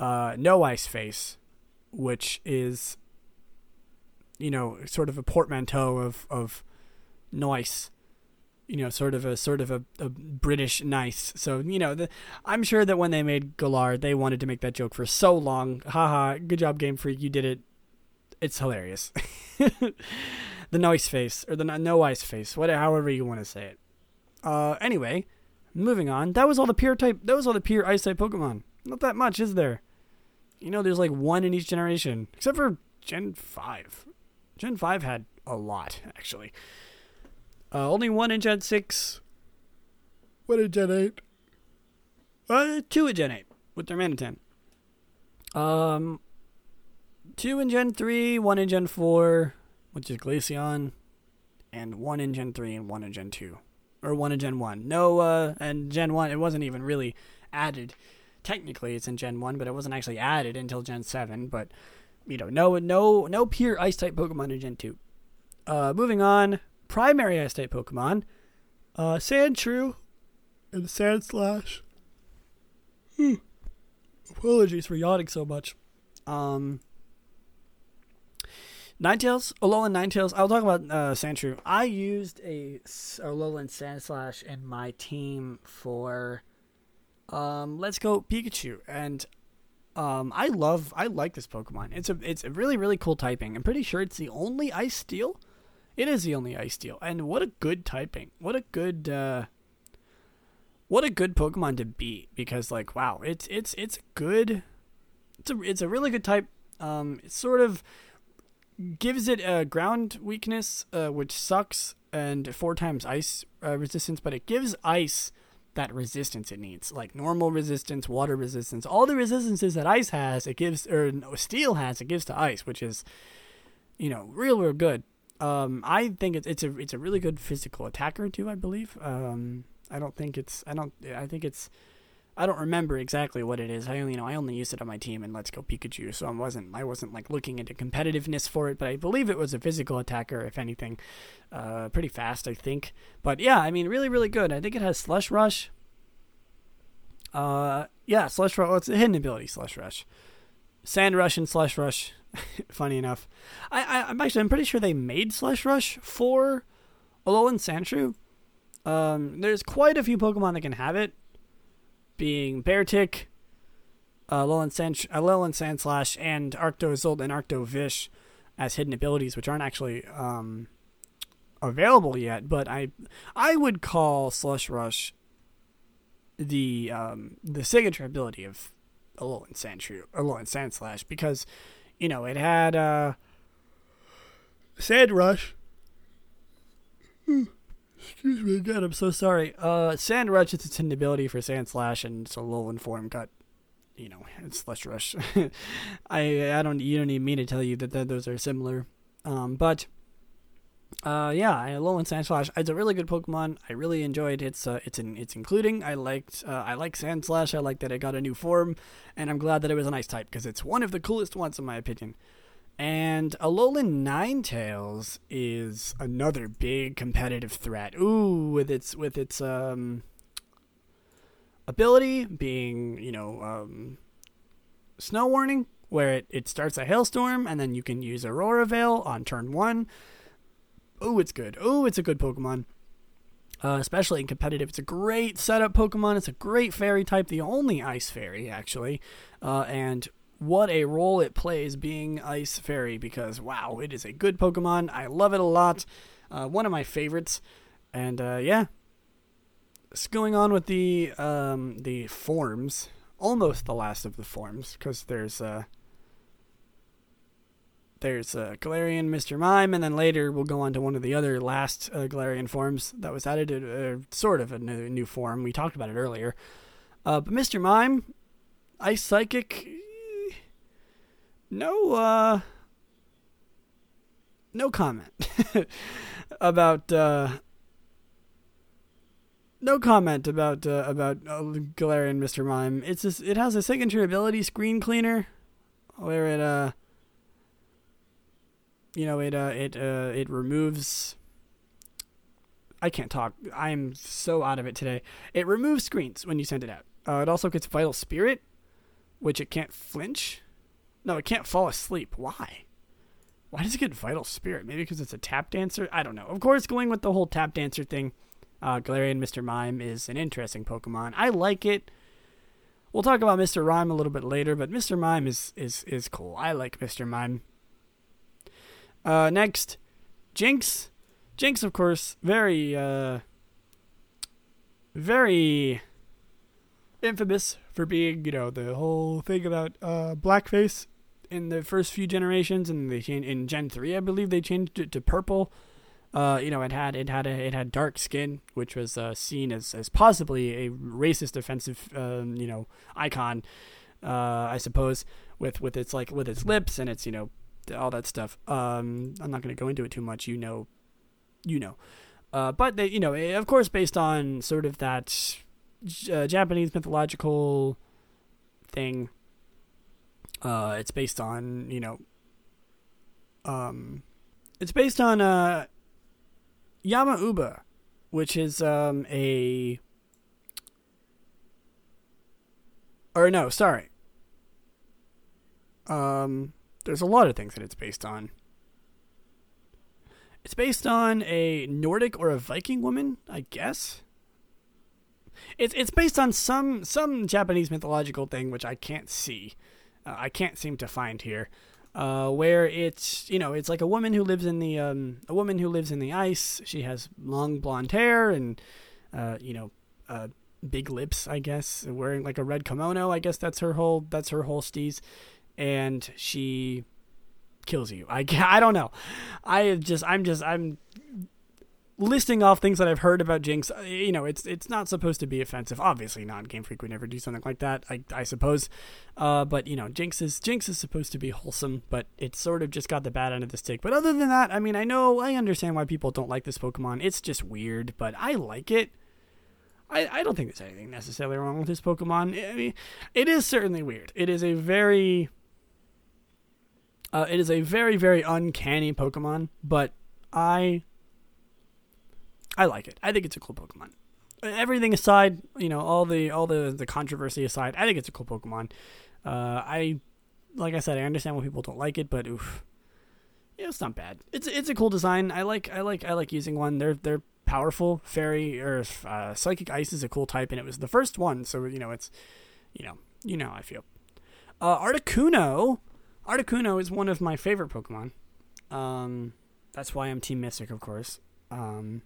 uh, no ice face, which is, you know, sort of a portmanteau of of noise you know, sort of a sort of a, a British nice. So you know, the, I'm sure that when they made Galar, they wanted to make that joke for so long. Haha, good job, Game Freak, you did it. It's hilarious. (laughs) the noise face or the no ice face, whatever, however you want to say it. Uh, anyway, moving on. That was all the pure type. That was all the pure ice type Pokemon. Not that much, is there? You know, there's like one in each generation, except for Gen Five. Gen Five had a lot actually. Uh, only one in Gen 6. One in Gen 8. Uh, two in Gen 8 with Darmanitan. Um, two in Gen 3, one in Gen 4, which is Glaceon, and one in Gen 3 and one in Gen 2. Or one in Gen 1. No, uh, and Gen 1, it wasn't even really added. Technically, it's in Gen 1, but it wasn't actually added until Gen 7. But, you know, no, no, no pure Ice type Pokemon in Gen 2. Uh, moving on, primary ice type Pokemon, uh, Sandshrew and Sandslash. Hmm. Apologies for yawning so much. Um, Ninetales, Alolan Ninetales. I'll talk about uh, Sandshrew. I used a Alolan Sandslash in my team for um, Let's Go Pikachu, and um, I love, I like this Pokemon. It's a, it's a really, really cool typing. I'm pretty sure it's the only Ice Steel it is the only Ice Steel, and what a good typing! What a good, uh, what a good Pokemon to beat because, like, wow, it's it's it's good. It's a it's a really good type. Um, it sort of gives it a ground weakness, uh, which sucks, and four times ice uh, resistance, but it gives ice that resistance it needs, like normal resistance, water resistance, all the resistances that ice has, it gives or steel has, it gives to ice, which is, you know, real real good. Um, I think it's it's a it's a really good physical attacker too. I believe. Um, I don't think it's I don't I think it's I don't remember exactly what it is. I only you know I only used it on my team in Let's Go Pikachu, so I wasn't I wasn't like looking into competitiveness for it. But I believe it was a physical attacker, if anything, uh, pretty fast I think. But yeah, I mean really really good. I think it has Slush Rush. Uh, yeah, Slush Rush. Well, it's a hidden ability, Slush Rush. Sand Rush and Slush Rush (laughs) funny enough. I, I am actually I'm pretty sure they made Slush Rush for Alolan Sandshrew. Um, there's quite a few Pokemon that can have it, being Beartic, uh, Alolan Sand Alolan Sandslash, and Arctozolt and Arctovish as hidden abilities, which aren't actually um, available yet. But I I would call Slush Rush the um, the signature ability of Alolan Sandshrew, Alolan Sandslash, because you know it had uh, Sand Rush. Excuse me again. I'm so sorry. Uh, Sand Rush is its ability for Sand Slash, and it's a Alolan form cut. you know, it's Slush Rush. (laughs) I I don't you don't need me to tell you that, that those are similar. Um, but uh, yeah, Alolan Sandslash. It's a really good Pokemon. I really enjoyed its uh, its in, its including. I liked uh, I like Sandslash. I like that it got a new form, and I'm glad that it was an Ice type because it's one of the coolest ones in my opinion. And Alolan Ninetales is another big competitive threat. Ooh, with its with its um ability being, you know, um, snow warning, where it, it starts a hailstorm and then you can use Aurora Veil on turn one. Oh, it's good. Oh, it's a good Pokemon. Uh, especially in competitive. It's a great setup Pokemon. It's a great fairy type, the only ice fairy, actually. Uh, and what a role it plays being ice fairy because, wow, it is a good Pokemon. I love it a lot. Uh, one of my favorites. And uh, yeah, going on with the um, the forms, almost the last of the forms, because there's uh, there's uh, Galarian Mr. Mime, and then later we'll go on to one of the other last uh, Galarian forms that was added, uh, sort of a new, new form. We talked about it earlier. Uh, but Mr. Mime, Ice Psychic, no, uh, no comment (laughs) about uh, no comment about uh, about uh, Galarian Mr. Mime. It's a, it has a signature ability, Screen Cleaner, where it uh you know it uh it uh it removes. I can't talk. I'm so out of it today. It removes screens when you send it out. Uh, it also gets Vital Spirit, which it can't flinch. No, it can't fall asleep. Why? Why does it get Vital Spirit? Maybe because it's a tap dancer? I don't know. Of course, going with the whole tap dancer thing uh, Galarian Mr. Mime is an interesting Pokemon. I like it. We'll talk about Mr. Rime a little bit later, but Mr. Mime is is is cool. I like Mr. Mime. Uh, next, Jynx. Jynx, of course, very uh, very infamous for being, you know, the whole thing about uh, blackface in the first few generations, and they changed in Gen three, I believe they changed it to purple. Uh, you know, it had it had a, it had dark skin, which was uh, seen as, as possibly a racist, offensive, um, you know, icon. Uh, I suppose with with its like with its lips and its you know all that stuff. Um, I'm not going to go into it too much. You know, you know. Uh, but they, you know, eh, of course, based on sort of that uh, Japanese mythological thing. Uh, it's based on you know. Um, it's based on uh Yamauba, which is um, a. Or no, sorry. Um, there's a lot of things that it's based on. It's based on a Nordic or a Viking woman, I guess. It's it's based on some some Japanese mythological thing which I can't see. Uh, I can't seem to find here uh, where it's you know it's like a woman who lives in the um, a woman who lives in the ice. She has long blonde hair and uh, you know uh, big lips, I guess, wearing like a red kimono. I guess that's her whole that's her whole steez, and she kills you. I I don't know. I just I'm just I'm listing off things that I've heard about Jynx, uh, you know, it's it's not supposed to be offensive. Obviously, not. Game Freak would never do something like that. I, I suppose. Uh, but you know, Jynx is Jynx is supposed to be wholesome, but it's sort of just got the bad end of the stick. But other than that, I mean, I know I understand why people don't like this Pokemon. It's just weird, but I like it. I, I don't think there's anything necessarily wrong with this Pokemon. I mean, it is certainly weird. It is a very uh, it is a very very uncanny Pokemon, but I I like it. I think it's a cool Pokemon. Everything aside, you know, all the all the the controversy aside, I think it's a cool Pokemon. Uh, I like I said, I understand why people don't like it, but oof, yeah, it's not bad. It's it's a cool design. I like I like I like using one. They're they're powerful. Fairy or uh, Psychic Ice is a cool type, and it was the first one, so you know it's you know you know how I feel. Uh, Articuno, Articuno is one of my favorite Pokemon. Um, that's why I'm Team Mystic, of course. Um,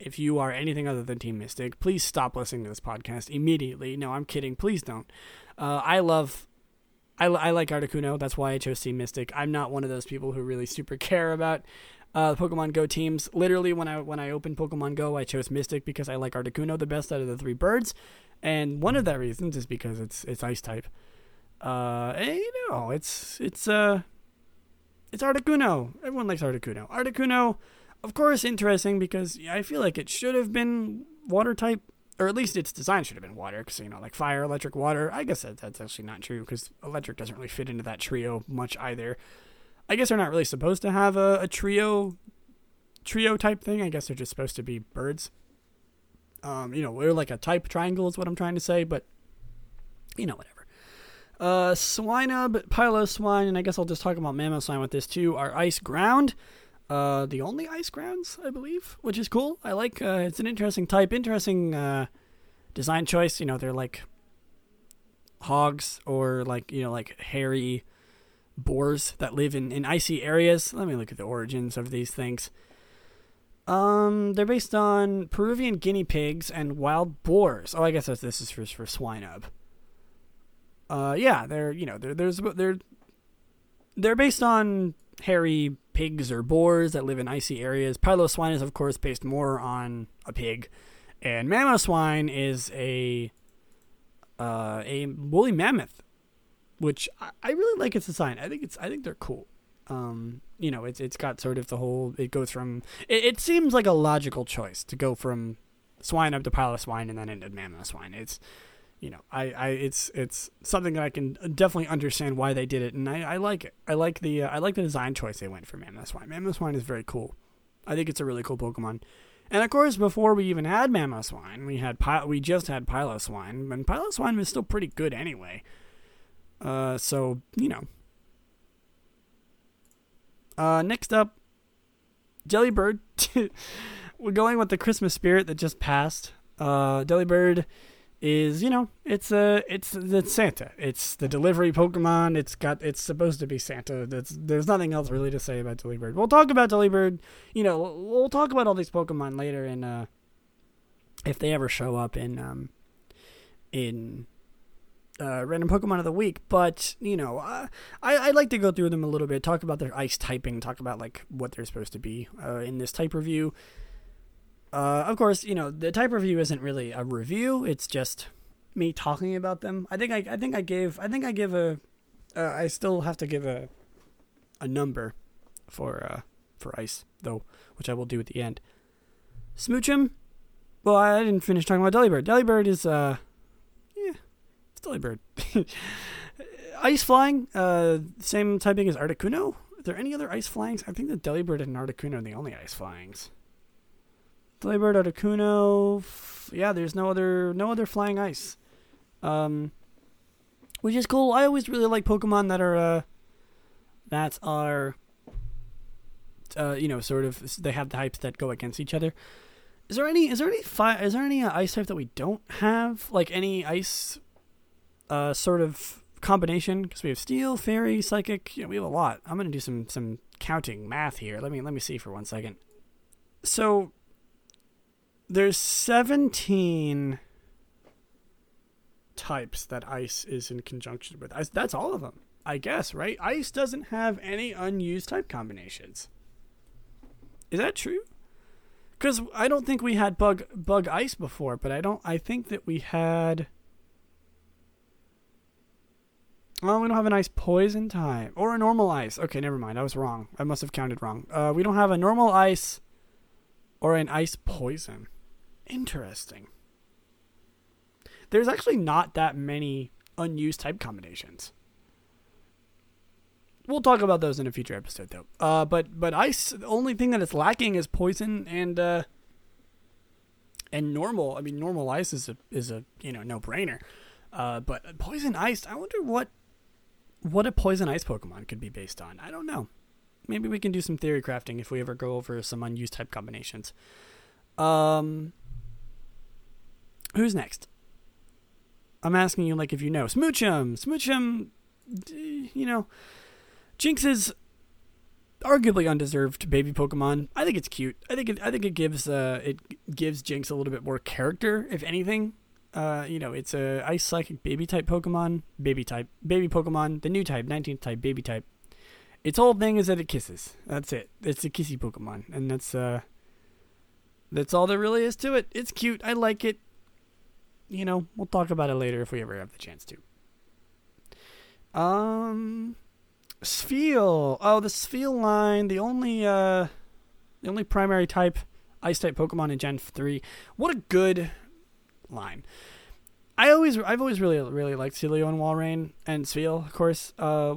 if you are anything other than Team Mystic, please stop listening to this podcast immediately. No, I'm kidding. Please don't. Uh, I love. I, I like Articuno. That's why I chose Team Mystic. I'm not one of those people who really super care about uh, Pokemon Go teams. Literally, when I when I opened Pokemon Go, I chose Mystic because I like Articuno the best out of the three birds, and one of the reasons is because it's it's Ice type. Uh, and, you know, it's it's uh, it's Articuno. Everyone likes Articuno. Articuno, of course, interesting because I feel like it should have been water type, or at least its design should have been water. Because you know, like fire, electric, water. I guess that, that's actually not true because electric doesn't really fit into that trio much either. I guess they're not really supposed to have a, a trio trio type thing. I guess they're just supposed to be birds. Um, you know, we're like a type triangle is what I'm trying to say, but you know, whatever. Uh, Swinub, Piloswine, and I guess I'll just talk about Mammoth Mamoswine with this too, are ice ground. Uh, the only ice grounds, I believe, which is cool. I like, uh, it's an interesting type, interesting, uh, design choice. You know, they're like hogs or like, you know, like hairy boars that live in, in icy areas. Let me look at the origins of these things. Um, they're based on Peruvian guinea pigs and wild boars. Oh, I guess this is for for Swinub. Uh, yeah, they're you know they're there's they're they're based on hairy pigs or boars that live in icy areas. Piloswine is of course based more on a pig, and Mamoswine is a uh, a woolly mammoth, which I, I really like its design. I think it's I think they're cool. Um, you know, it's it's got sort of the whole. It goes from. It, it seems like a logical choice to go from Swinub to Piloswine and then into mammoth swine. It's, you know, I, I it's it's something that I can definitely understand why they did it, and I, I like it. I like the uh, I like the design choice they went for Mamoswine. Mamoswine is very cool. I think it's a really cool Pokemon. And of course, before we even had Mamoswine, we had Pil- we just had Piloswine, and Piloswine was still pretty good anyway. Uh, so you know, uh, next up, Delibird. (laughs) We're going with the Christmas spirit that just passed. Uh, Delibird is, you know, it's a, it's it's Santa. It's the delivery Pokemon. It's got, it's supposed to be Santa. That's, there's nothing else really to say about Delibird. We'll talk about Delibird. You know, we'll, talk about all these Pokemon later in, uh, if they ever show up in, um, in uh, random Pokemon of the week, but you know, uh, I I like to go through them a little bit, talk about their ice typing, talk about like what they're supposed to be uh, in this type review. Uh, of course, you know the type review isn't really a review; it's just me talking about them. I think I I think I gave I think I give a uh, I still have to give a a number for uh, for ice though, which I will do at the end. Smoochum. Well, I didn't finish talking about Delibird. Delibird is uh yeah, it's Delibird. (laughs) ice flying, uh, same typing as Articuno. Are there any other ice flyings? I think the Delibird and Articuno are the only ice flyings. Delibird, Articuno. F- yeah, there's no other no other flying ice. Um, which is cool. I always really like Pokemon that are uh, that are uh, you know, sort of they have the types that go against each other. Is there any is there any fi- is there any uh, ice type that we don't have? Like any ice uh, sort of combination because we have steel, fairy, psychic. You know, we have a lot. I'm gonna do some some counting math here. Let me let me see for one second. So there's 17 types that ice is in conjunction with. That's all of them, I guess, right? Ice doesn't have any unused type combinations. Is that true? Because I don't think we had bug bug ice before, but I don't. I think that we had. Oh, we don't have an ice poison type. Or a normal ice. Okay, never mind. I was wrong. I must have counted wrong. Uh, we don't have a normal ice or an ice poison. Interesting. There's actually not that many unused type combinations. We'll talk about those in a future episode, though. Uh, but but ice, the only thing that it's lacking is poison and uh, and normal. I mean, normal ice is a is a you know no brainer. Uh, but poison ice, I wonder what what a poison ice Pokemon could be based on. I don't know. Maybe we can do some theory crafting if we ever go over some unused type combinations. Um, who's next? I'm asking you like if you know Smoochum. Smoochum, you know, Jynx is arguably undeserved baby Pokemon. I think it's cute. I think it, I think it gives uh it gives Jynx a little bit more character, if anything. Uh, you know, it's a ice psychic baby type Pokemon, baby type, baby Pokemon, the new type, 19th type, baby type. Its whole thing is that it kisses. That's it. It's a kissy Pokemon, and that's uh, that's all there really is to it. It's cute. I like it. You know, we'll talk about it later if we ever have the chance to. Um, Spheal. Oh, the Spheal line. The only uh, the only primary type ice type Pokemon in Gen three. What a good line. I always, I've always really, really liked Sealeo and Walrein and Spheal, of course. Uh,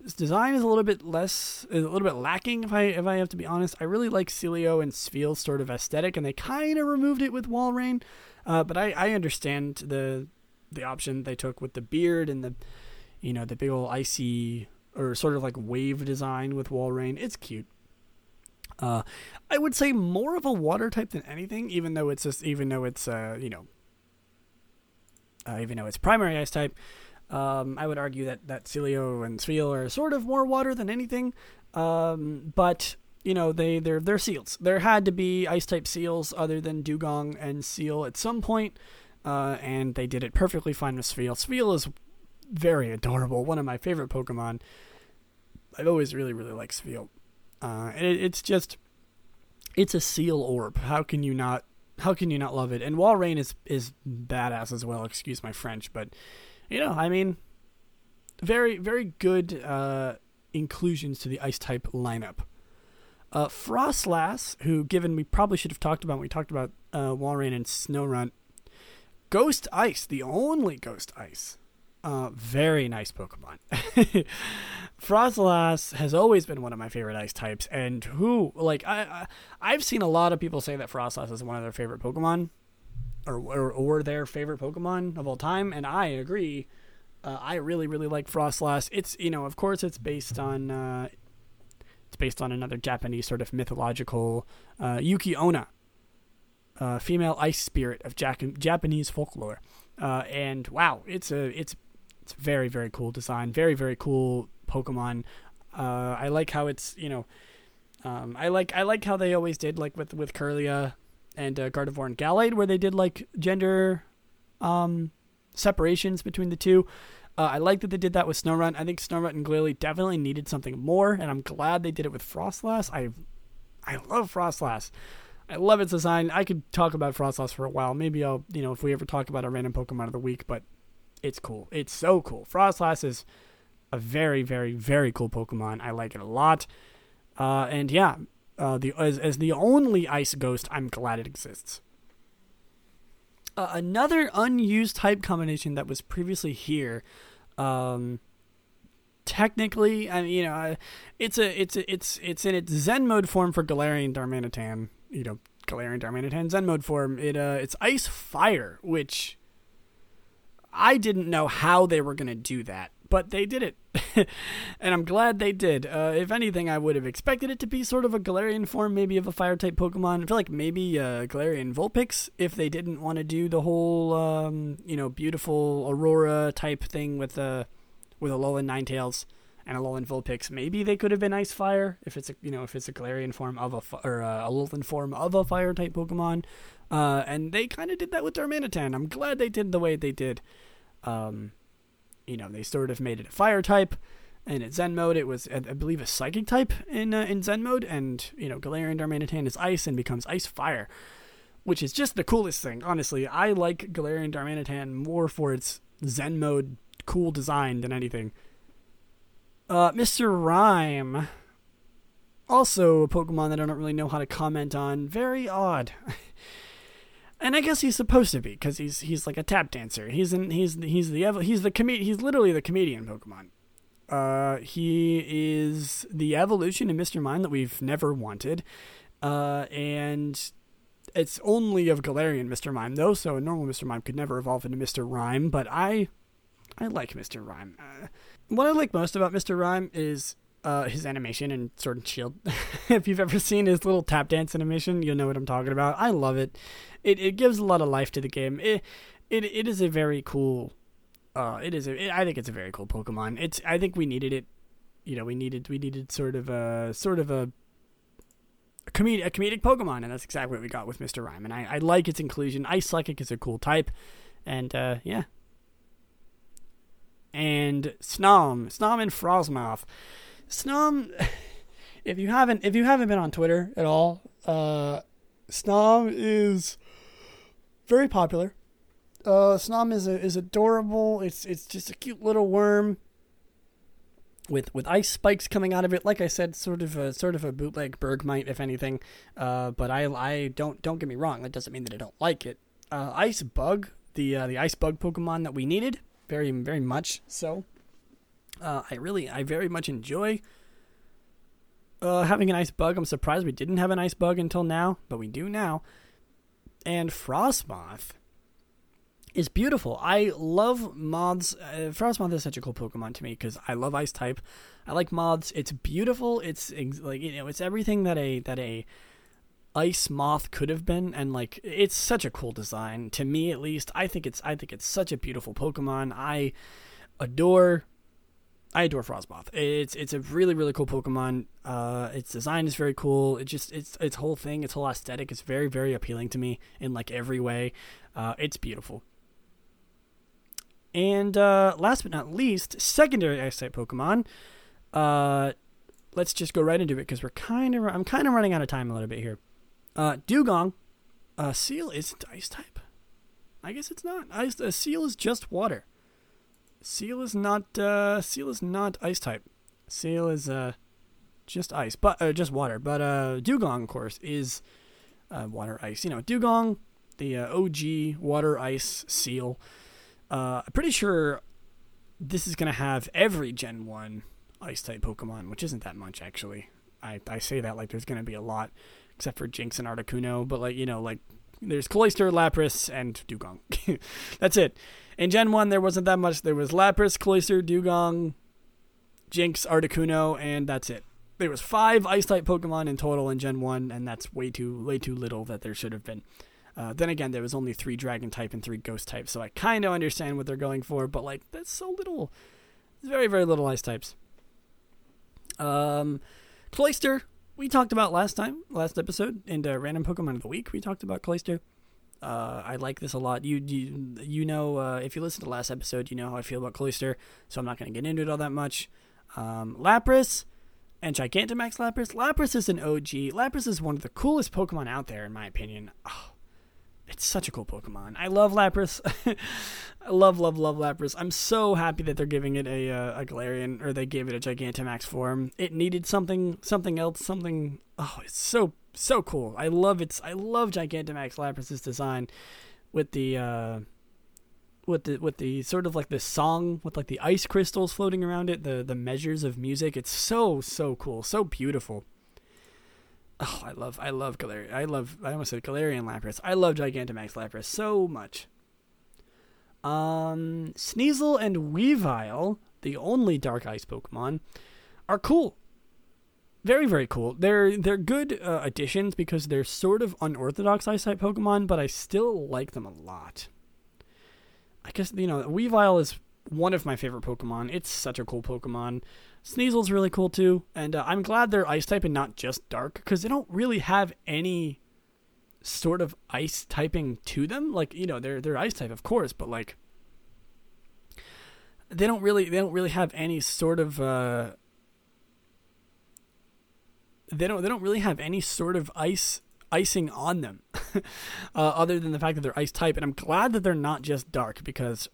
Walrein's design is a little bit less, a little bit lacking. If I, if I have to be honest, I really like Sealeo and Spheal's sort of aesthetic, and they kind of removed it with Walrein. Uh, but I, I understand the, the option they took with the beard and the, you know, the big old icy or sort of like wave design with Walrein. It's cute. Uh, I would say more of a water type than anything, even though it's just even though it's uh, you know, uh, even though it's primary ice type. Um, I would argue that that Sealeo and Spheal are sort of more water than anything. Um, but you know they they're they're seals. There had to be ice type seals other than Dewgong and seal at some point, uh, and they did it perfectly fine with Spheal. Spheal is very adorable, one of my favorite Pokemon. I've always really really liked Spheal. Uh, it, it's just, it's a seal orb. How can you not? How can you not love it? And Walrein is is badass as well. Excuse my French, but you know, I mean, very very good uh, inclusions to the ice type lineup. Uh, Froslass, who given we probably should have talked about when we talked about uh, Walrein and Snorunt, Ghost Ice, the only Ghost Ice. Uh, very nice Pokemon. (laughs) Froslass has always been one of my favorite ice types, and who like I, I have seen a lot of people say that Froslass is one of their favorite Pokemon, or or, or their favorite Pokemon of all time, and I agree. Uh, I really really like Froslass. It's you know of course it's based on uh, it's based on another Japanese sort of mythological uh, Yuki Onna, uh, female ice spirit of Jac- Japanese folklore, uh, and wow, it's a it's it's very very cool design, very very cool Pokemon. Uh, I like how it's you know, um, I like I like how they always did like with with Kirlia and uh, Gardevoir and Gallade, where they did like gender um, separations between the two. Uh, I like that they did that with Snorunt. I think Snorunt and Glalie definitely needed something more, and I'm glad they did it with Froslass. I I love Froslass. I love its design. I could talk about Froslass for a while. Maybe I'll, you know, if we ever talk about a random Pokemon of the week, but it's cool. It's so cool. Froslass is a very, very, very cool Pokemon. I like it a lot. Uh, and yeah, uh, the as, as the only Ice Ghost, I'm glad it exists. Uh, another unused type combination that was previously here, um, technically, I mean, you know, it's a it's a, it's it's in its Zen mode form for Galarian Darmanitan. You know, Galarian Darmanitan Zen mode form. It uh, it's Ice Fire, which I didn't know how they were gonna do that but they did it. (laughs) and I'm glad they did. Uh, if anything, I would have expected it to be sort of a Galarian form, maybe of a fire type Pokemon. I feel like maybe uh, Galarian Vulpix, if they didn't want to do the whole, um, you know, beautiful Aurora type thing with a, uh, with Alolan Ninetales and Alolan Vulpix. Maybe they could have been Ice Fire if it's a, you know, if it's a Galarian form of a, or uh, a Alolan form of a fire type Pokemon. Uh, and they kind of did that with Darmanitan. I'm glad they did the way they did. Um, you know, they sort of made it a fire type. And in Zen mode, it was, I believe, a psychic type in uh, in Zen mode. And, you know, Galarian Darmanitan is ice and becomes ice fire, which is just the coolest thing. Honestly, I like Galarian Darmanitan more for its Zen mode cool design than anything. Uh, Mr. Rime, also a Pokemon that I don't really know how to comment on. Very odd. (laughs) and I guess he's supposed to be because he's he's like a tap dancer. He's in he's he's the he's the he's literally the comedian Pokemon. Uh, he is the evolution of Mr. Mime that we've never wanted, uh, and it's only of Galarian Mr. Mime though. So a normal Mr. Mime could never evolve into Mr. Rime, but I I like Mr. Rime. Uh, what I like most about Mr. Rime is uh, his animation and Sword and Shield. (laughs) if you've ever seen his little tap dance animation, you'll know what I'm talking about. I love it. It it gives a lot of life to the game. It it it is a very cool. Uh, it is. A, it, I think it's a very cool Pokemon. It's. I think we needed it. you know we needed we needed sort of a sort of a a comedic, a comedic Pokemon, and that's exactly what we got with Mr. Rime. And I, I like its inclusion. Ice Psychic is a cool type, and uh, yeah. And Snom, Snom and Frosmoth. Snom, if you haven't if you haven't been on Twitter at all, uh, Snom is very popular. Uh, Snom is a, is adorable. It's it's just a cute little worm with with ice spikes coming out of it. Like I said, sort of a sort of a bootleg Bergmite, if anything. Uh, but I I don't don't get me wrong. That doesn't mean that I don't like it. Uh, ice bug, the uh, the ice bug Pokemon that we needed, very very much so. Uh, I really I very much enjoy uh, having an ice bug. I'm surprised we didn't have an ice bug until now, but we do now. And Frosmoth is beautiful. I love moths. Uh, Frosmoth is such a cool Pokemon to me because I love Ice type. I like moths. It's beautiful. It's ex- like you know, it's everything that a that a ice moth could have been, and like it's such a cool design to me at least. I think it's I think it's such a beautiful Pokemon. I adore. I adore Frosmoth. It's it's a really really cool Pokemon. Uh, its design is very cool. It just its its whole thing, its whole aesthetic is very very appealing to me in like every way. Uh, it's beautiful. And uh, last but not least, secondary ice type Pokemon. Uh, let's just go right into it because we're kind of I'm kind of running out of time a little bit here. Uh, Dewgong, uh, Seel isn't ice type. I guess it's not. Ice. Uh, Seel is just water. Seel is not. Uh, Seel is not ice type. Seel is uh, just ice, but uh, just water. But uh, Dewgong, of course, is uh, water ice. You know, Dewgong, the uh, OG water ice seal. Uh, I'm pretty sure this is gonna have every Gen One Ice type Pokemon, which isn't that much actually. I, I say that like there's gonna be a lot, except for Jynx and Articuno, but like you know like there's Cloyster, Lapras, and Dewgong. (laughs) That's it. In Gen One there wasn't that much. There was Lapras, Cloyster, Dewgong, Jynx, Articuno, and that's it. There was five Ice type Pokemon in total in Gen One, and that's way too way too little that there should have been. Uh, then again, there was only three dragon type and three ghost type, so I kind of understand what they're going for, but like that's so little. very very little ice types. Um, Cloyster, we talked about last time, last episode, in the random Pokemon of the week. We talked about Cloyster. Uh, I like this a lot. You you you know, uh, if you listen to the last episode, you know how I feel about Cloyster, so I'm not going to get into it all that much. Um, Lapras and Gigantamax Lapras. Lapras is an OG. Lapras is one of the coolest Pokemon out there, in my opinion. Oh, it's such a cool Pokemon. I love Lapras. (laughs) I love, love, love Lapras. I'm so happy that they're giving it a uh, a Galarian, or they gave it a Gigantamax form. It needed something, something else, something. Oh, it's so so cool. I love its. I love Gigantamax Lapras's design with the. Uh, with the with the sort of like the song with like the ice crystals floating around it, the the measures of music. It's so so cool, so beautiful. Oh, I love, I love Galarian. I love, I almost said Galarian Lapras. I love Gigantamax Lapras so much. Um, Sneasel and Weavile, the only Dark Ice Pokemon, are cool. Very, very cool. They're they're good uh, additions because they're sort of unorthodox Ice type Pokemon, but I still like them a lot. I guess you know Weavile is one of my favorite Pokemon. It's such a cool Pokemon. Sneasel's really cool too, and uh, I'm glad they're ice type and not just dark because they don't really have any sort of ice typing to them. Like you know, they're they're ice type, of course, but like they don't really they don't really have any sort of uh, they don't they don't really have any sort of ice icing on them, (laughs) uh, other than the fact that they're ice type. And I'm glad that they're not just dark because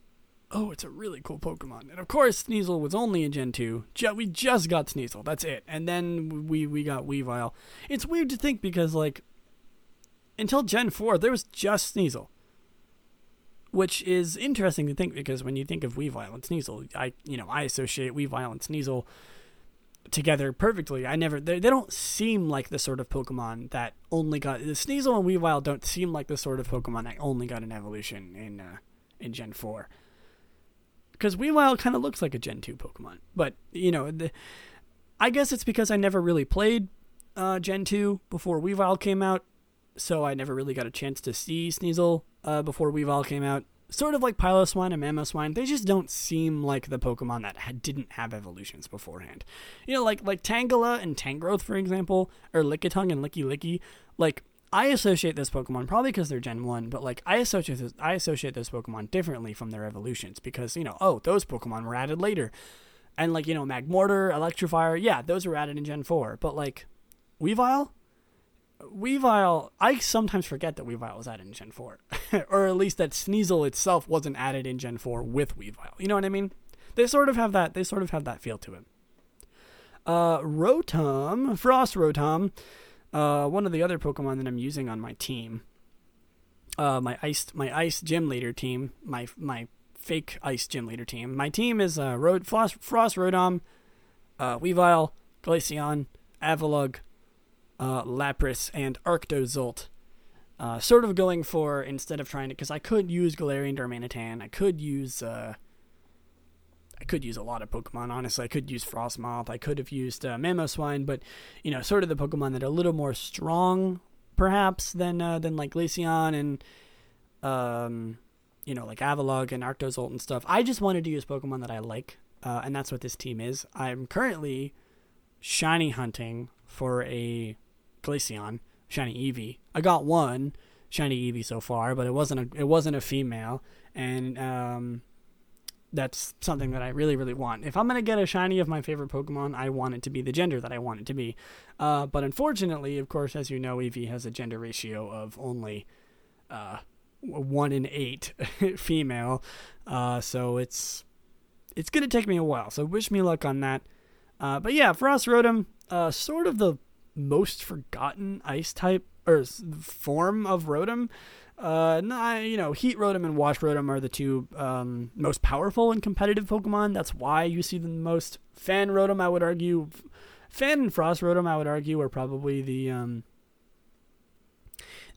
oh, it's a really cool Pokemon. And of course, Sneasel was only in Gen 2. we just got Sneasel. That's it. And then we, we got Weavile. It's weird to think because, like, until Gen 4, there was just Sneasel. Which is interesting to think because when you think of Weavile and Sneasel, I, you know, I associate Weavile and Sneasel together perfectly. I never, they, they don't seem like the sort of Pokemon that only got, the Sneasel and Weavile don't seem like the sort of Pokemon that only got an evolution in, uh, in Gen 4 because Weavile kind of looks like a Gen 2 Pokemon. But, you know, the, I guess it's because I never really played uh, Gen 2 before Weavile came out, so I never really got a chance to see Sneasel uh, before Weavile came out. sort of like Piloswine and Mamoswine, they just don't seem like the Pokemon that didn't have evolutions beforehand. You know, like like Tangela and Tangrowth, for example, or Lickitung and Lickilicky. Like I associate this Pokemon probably because they're Gen One, but like I associate this, I associate those Pokemon differently from their evolutions because you know, oh, those Pokemon were added later, and like you know, Magmortar, Electivire, yeah, those were added in Gen Four, but like Weavile, Weavile, I sometimes forget that Weavile was added in Gen 4. (laughs) or at least that Sneasel itself wasn't added in Gen 4 with Weavile. You know what I mean? They sort of have that they sort of have that feel to it. Uh Rotom, Frost Rotom, uh one of the other Pokemon that I'm using on my team. Uh my ice my ice gym leader team, my my fake ice gym leader team. My team is uh Road Frost, Frost Rotom, uh Weavile, Glaceon, Avalugg, uh, Lapras, and Arctozolt. Uh, sort of going for instead of trying to, because I could use Galarian Darmanitan, I could use, uh, I could use a lot of Pokemon. Honestly, I could use Frosmoth, I could have used uh, Mamoswine, but you know, sort of the Pokemon that are a little more strong, perhaps than uh, than like Glaceon and um, you know, like Avalugg and Arctozolt and stuff. I just wanted to use Pokemon that I like, uh, and that's what this team is. I'm currently shiny hunting for a Glaceon, shiny Eevee. I got one shiny Eevee so far, but it wasn't a it wasn't a female, and um, that's something that I really really want. If I'm gonna get a shiny of my favorite Pokemon, I want it to be the gender that I want it to be. Uh, but unfortunately, of course, as you know, Eevee has a gender ratio of only uh, one in eight (laughs) female, uh, so it's it's gonna take me a while. So wish me luck on that. Uh, but yeah, Frost Rotom, uh, sort of the most forgotten ice type or form of Rotom. Uh, nah, you know, Heat Rotom and Wash Rotom are the two um, most powerful and competitive Pokemon. That's why you see the most. Fan Rotom, I would argue, Fan and Frost Rotom, I would argue, are probably the um,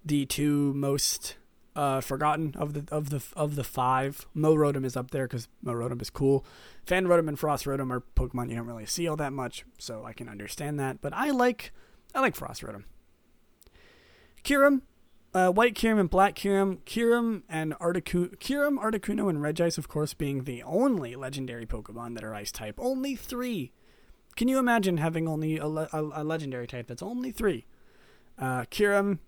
the two most uh, forgotten of the of the of the five. Mow Rotom is up there because Mow Rotom is cool. Fan Rotom and Frost Rotom are Pokemon you don't really see all that much, so I can understand that. But I like I like Frost Rotom. Kyurem, uh, White Kyurem and Black Kyurem, Kyurem and Articuno, Kyurem, Articuno, and Regice, of course, being the only legendary Pokemon that are Ice type. Only three. Can you imagine having only a, a legendary type that's only three? Uh, Kyurem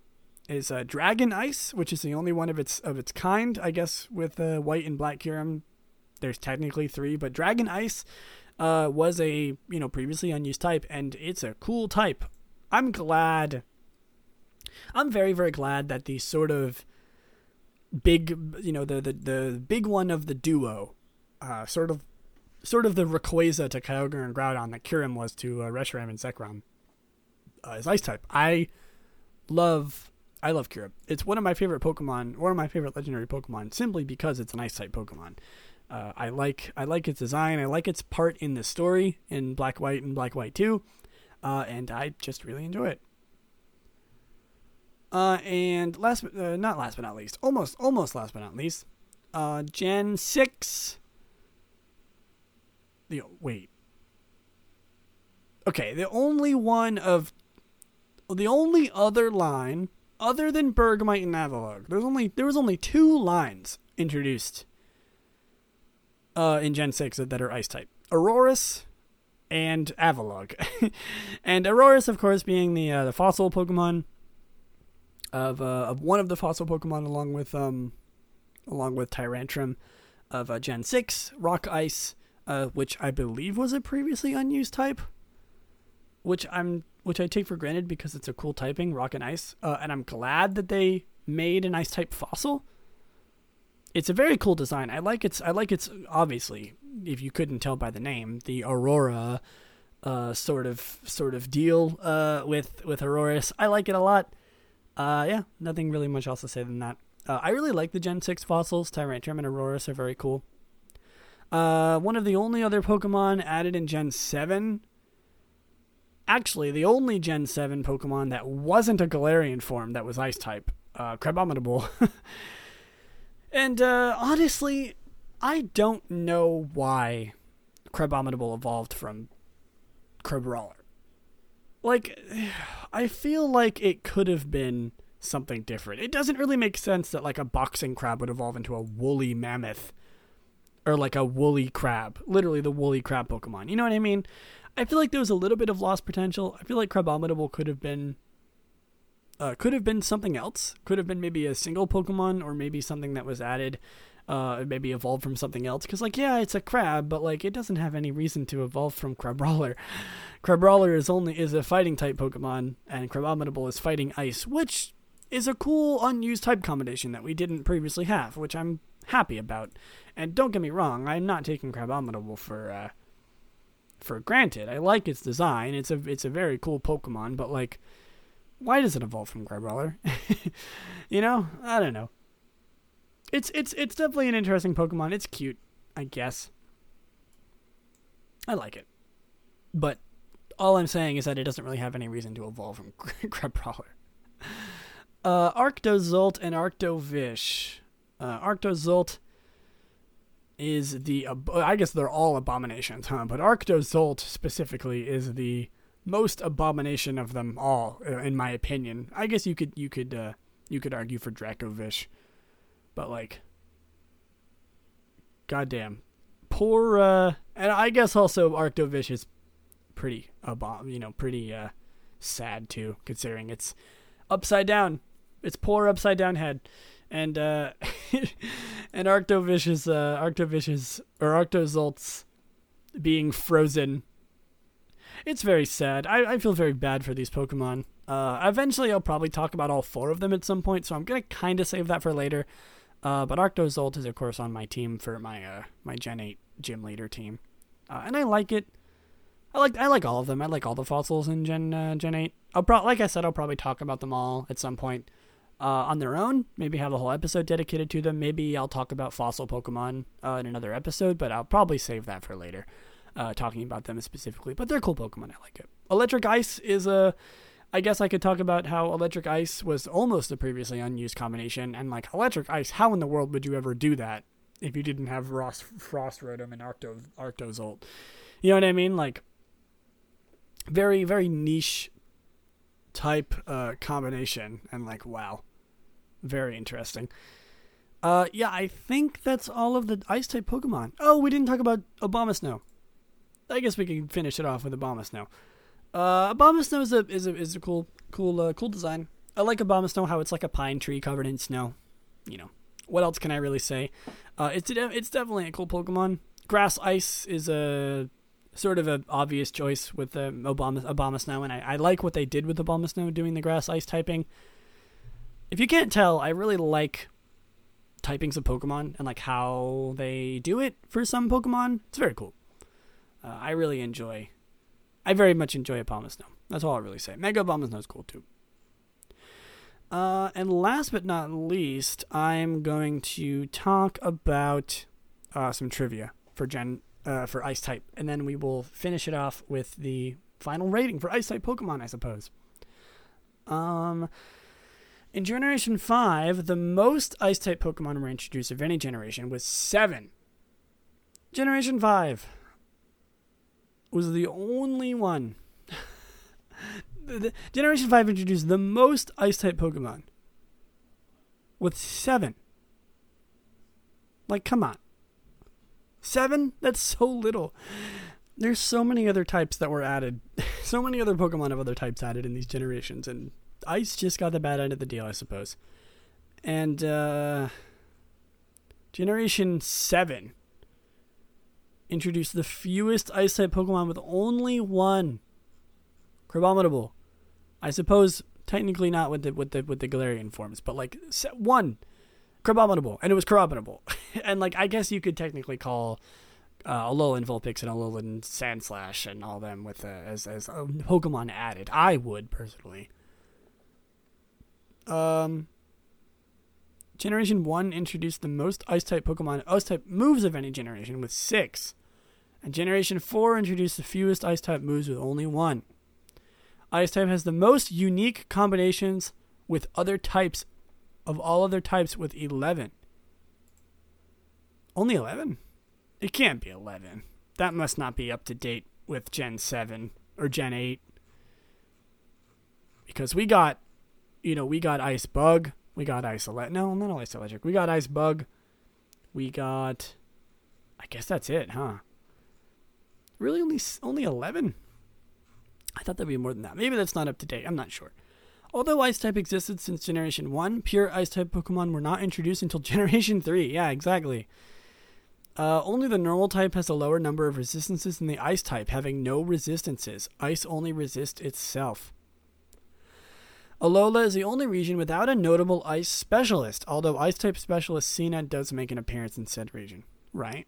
is uh, Dragon Ice, which is the only one of its of its kind, I guess. With uh, White and Black Kyurem, there's technically three, but Dragon Ice uh, was a you know previously unused type, and it's a cool type. I'm glad. I'm very very glad that the sort of big you know the the, the big one of the duo, uh, sort of sort of the Rayquaza to Kyogre and Groudon that Kyurem was to uh, Reshiram and Zekrom uh, is Ice type. I love I love Kyurem. It's one of my favorite Pokemon, one of my favorite legendary Pokemon, simply because it's an Ice type Pokemon. Uh, I like I like its design. I like its part in the story in Black White and Black White Two uh, and I just really enjoy it. Uh, and last, uh, not last but not least, almost, almost last but not least, uh, Gen six. The wait. Okay, the only one of, the only other line other than Bergmite and Avalugg, there's only there was only two lines introduced. Uh, in Gen six that, are Ice type: Aurorus and Avalugg. (laughs) and Aurorus, of course, being the uh, the fossil Pokemon of uh, of one of the fossil Pokemon, along with um, along with Tyrantrum of uh, Gen Six, Rock Ice, uh, which I believe was a previously unused type, which I'm which I take for granted because it's a cool typing, Rock and Ice, uh, and I'm glad that they made an Ice type fossil. It's a very cool design. I like its. I like its. Obviously, if you couldn't tell by the name, the Aurora uh, sort of sort of deal uh, with with Aurorus. I like it a lot. Uh, yeah, nothing really much else to say than that. Uh, I really like the Gen six fossils. Tyrantrum and Aurorus are very cool. Uh, one of the only other Pokemon added in Gen seven. Actually, the only Gen seven Pokemon that wasn't a Galarian form that was Ice type, uh, Crabominable. (laughs) and uh, honestly, I don't know why Crabominable evolved from Crabrawler. Like, (sighs) I feel like it could have been something different. It doesn't really make sense that like a boxing crab would evolve into a woolly mammoth or like a woolly crab, literally the woolly crab Pokemon. You know what I mean? I feel like there was a little bit of lost potential. I feel like Crabominable could have been uh, could have been something else. Could have been maybe a single Pokemon or maybe something that was added, uh, maybe evolved from something else. Because, like, yeah, it's a crab, but, like, it doesn't have any reason to evolve from Crabrawler. (laughs) Crabrawler is only is a fighting type Pokemon, and Crabominable is fighting ice, which is a cool unused type combination that we didn't previously have, which I'm happy about. And don't get me wrong, I'm not taking Crabominable for uh, for granted. I like its design. It's a it's a very cool Pokemon, but like why does it evolve from Crabrawler? (laughs) you know, I don't know. It's it's it's definitely an interesting Pokemon. It's cute, I guess. I like it, but all I'm saying is that it doesn't really have any reason to evolve from (laughs) Crabrawler. Uh, Arctozolt and Arctovish. Uh, Arctozolt is the I guess they're all abominations, huh? But Arctozolt specifically is the most abomination of them all, uh, in my opinion. I guess you could you could uh, you could argue for Dracovish, but like, goddamn, poor. Uh, and I guess also Arctovish is pretty you know, pretty uh, sad too, considering it's upside down. It's poor upside down head, and uh, (laughs) and Arctovish's uh, Arctovish's or Arctozolt's being frozen it's very sad. I, I feel very bad for these Pokemon. Uh, eventually, I'll probably talk about all four of them at some point, so I'm gonna kind of save that for later. Uh, but Arctozolt is, of course, on my team for my uh, my Gen 8 gym leader team, uh, and I like it. I like I like all of them. I like all the fossils in Gen uh, Gen 8. I'll pro- like I said, I'll probably talk about them all at some point uh, on their own. Maybe have a whole episode dedicated to them. Maybe I'll talk about fossil Pokemon uh, in another episode, but I'll probably save that for later talking about them specifically. But they're cool Pokemon. I like it. Electric Ice is a. I guess I could talk about how Electric Ice was almost a previously unused combination, and like Electric Ice, how in the world would you ever do that if you didn't have Ross, Frost Rotom and Arcto Arctozolt? You know what I mean? Like very very niche type uh, combination, and like wow, very interesting. Uh, yeah, I think that's all of the ice type Pokemon. Oh, we didn't talk about Abomasnow. I guess we can finish it off with Abomasnow. Uh, Abomasnow is a is a is a cool cool uh, cool design. I like Abomasnow how it's like a pine tree covered in snow. You know, what else can I really say? Uh, it's it's definitely a cool Pokemon. Grass Ice is a sort of an obvious choice with the Obama Abomasnow, and I, I like what they did with Abomasnow doing the Grass Ice typing. If you can't tell, I really like typings of Pokemon and like how they do it for some Pokemon. It's very cool. Uh, I really enjoy. I very much enjoy Abomasnow. That's all I really say. Mega Abomasnow is cool too. Uh, and last but not least, I'm going to talk about uh, some trivia for Gen uh, for Ice type, and then we will finish it off with the final rating for Ice type Pokemon, I suppose. Um, in Generation Five, the most Ice type Pokemon were introduced of any generation was seven. Generation Five was the only one. (laughs) Generation 5 introduced the most ice type Pokemon with seven. Like, come on. Seven? That's so little. There's so many other types that were added. (laughs) so many other Pokemon of other types added in these generations, and Ice just got the bad end of the deal, I suppose. And, uh. Generation 7 introduced the fewest ice type Pokemon with only one. Crabominable. I suppose technically not with the with the with the Galarian forms, but like one Crabominable, and it was Crabominable. and like I guess you could technically call uh, Alolan Vulpix and Alolan Sandslash and all them with as as Pokemon added. I would personally. Um, Generation 1 introduced the most Ice type Pokemon, Ice type moves of any generation with six and Generation 4 introduced the fewest Ice type moves with only one. Ice type has the most unique combinations with other types of all other types with 11. Only 11? It can't be 11. That must not be up to date with Gen 7 or Gen 8. Because we got you know, we got Ice Bug, we got Ice Electric. No, not Ice Electric. We got Ice Bug. We got. I guess that's it, huh? Really, only only eleven. I thought there'd be more than that. Maybe that's not up to date. I'm not sure. Although Ice type existed since Generation 1, pure Ice type Pokemon were not introduced until (laughs) Generation 3. Yeah, exactly. Uh, only the normal type has a lower number of resistances than the Ice type, having no resistances. Ice only resists itself. Alola is the only region without a notable ice specialist, although ice type specialist Sina does make an appearance in said region. Right?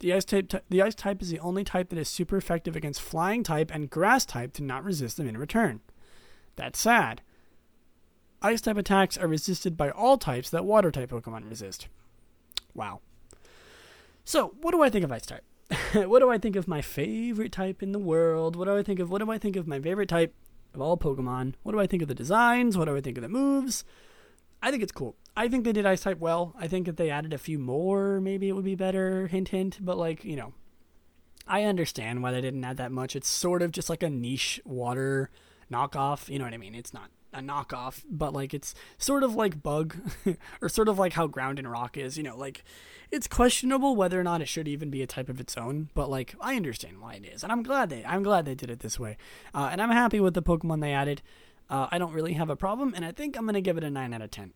The ice type the ice type is the only type that is super effective against flying type and grass type to not resist them in return. That's sad. Ice type attacks are resisted by all types that water type Pokemon resist. Wow. So, what do I think of ice type? (laughs) what do I think of my favorite type in the world? What do I think of what do I think of my favorite type of all Pokemon? What do I think of the designs? What do I think of the moves? I think it's cool. I think they did ice type well. I think if they added a few more, maybe it would be better. Hint, hint. But like you know, I understand why they didn't add that much. It's sort of just like a niche water knockoff. You know what I mean? It's not a knockoff, but like it's sort of like Bug, (laughs) or sort of like how Ground and Rock is. You know, like it's questionable whether or not it should even be a type of its own. But like I understand why it is, and I'm glad they I'm glad they did it this way, uh, and I'm happy with the Pokemon they added. Uh, I don't really have a problem, and I think I'm gonna give it a nine out of ten.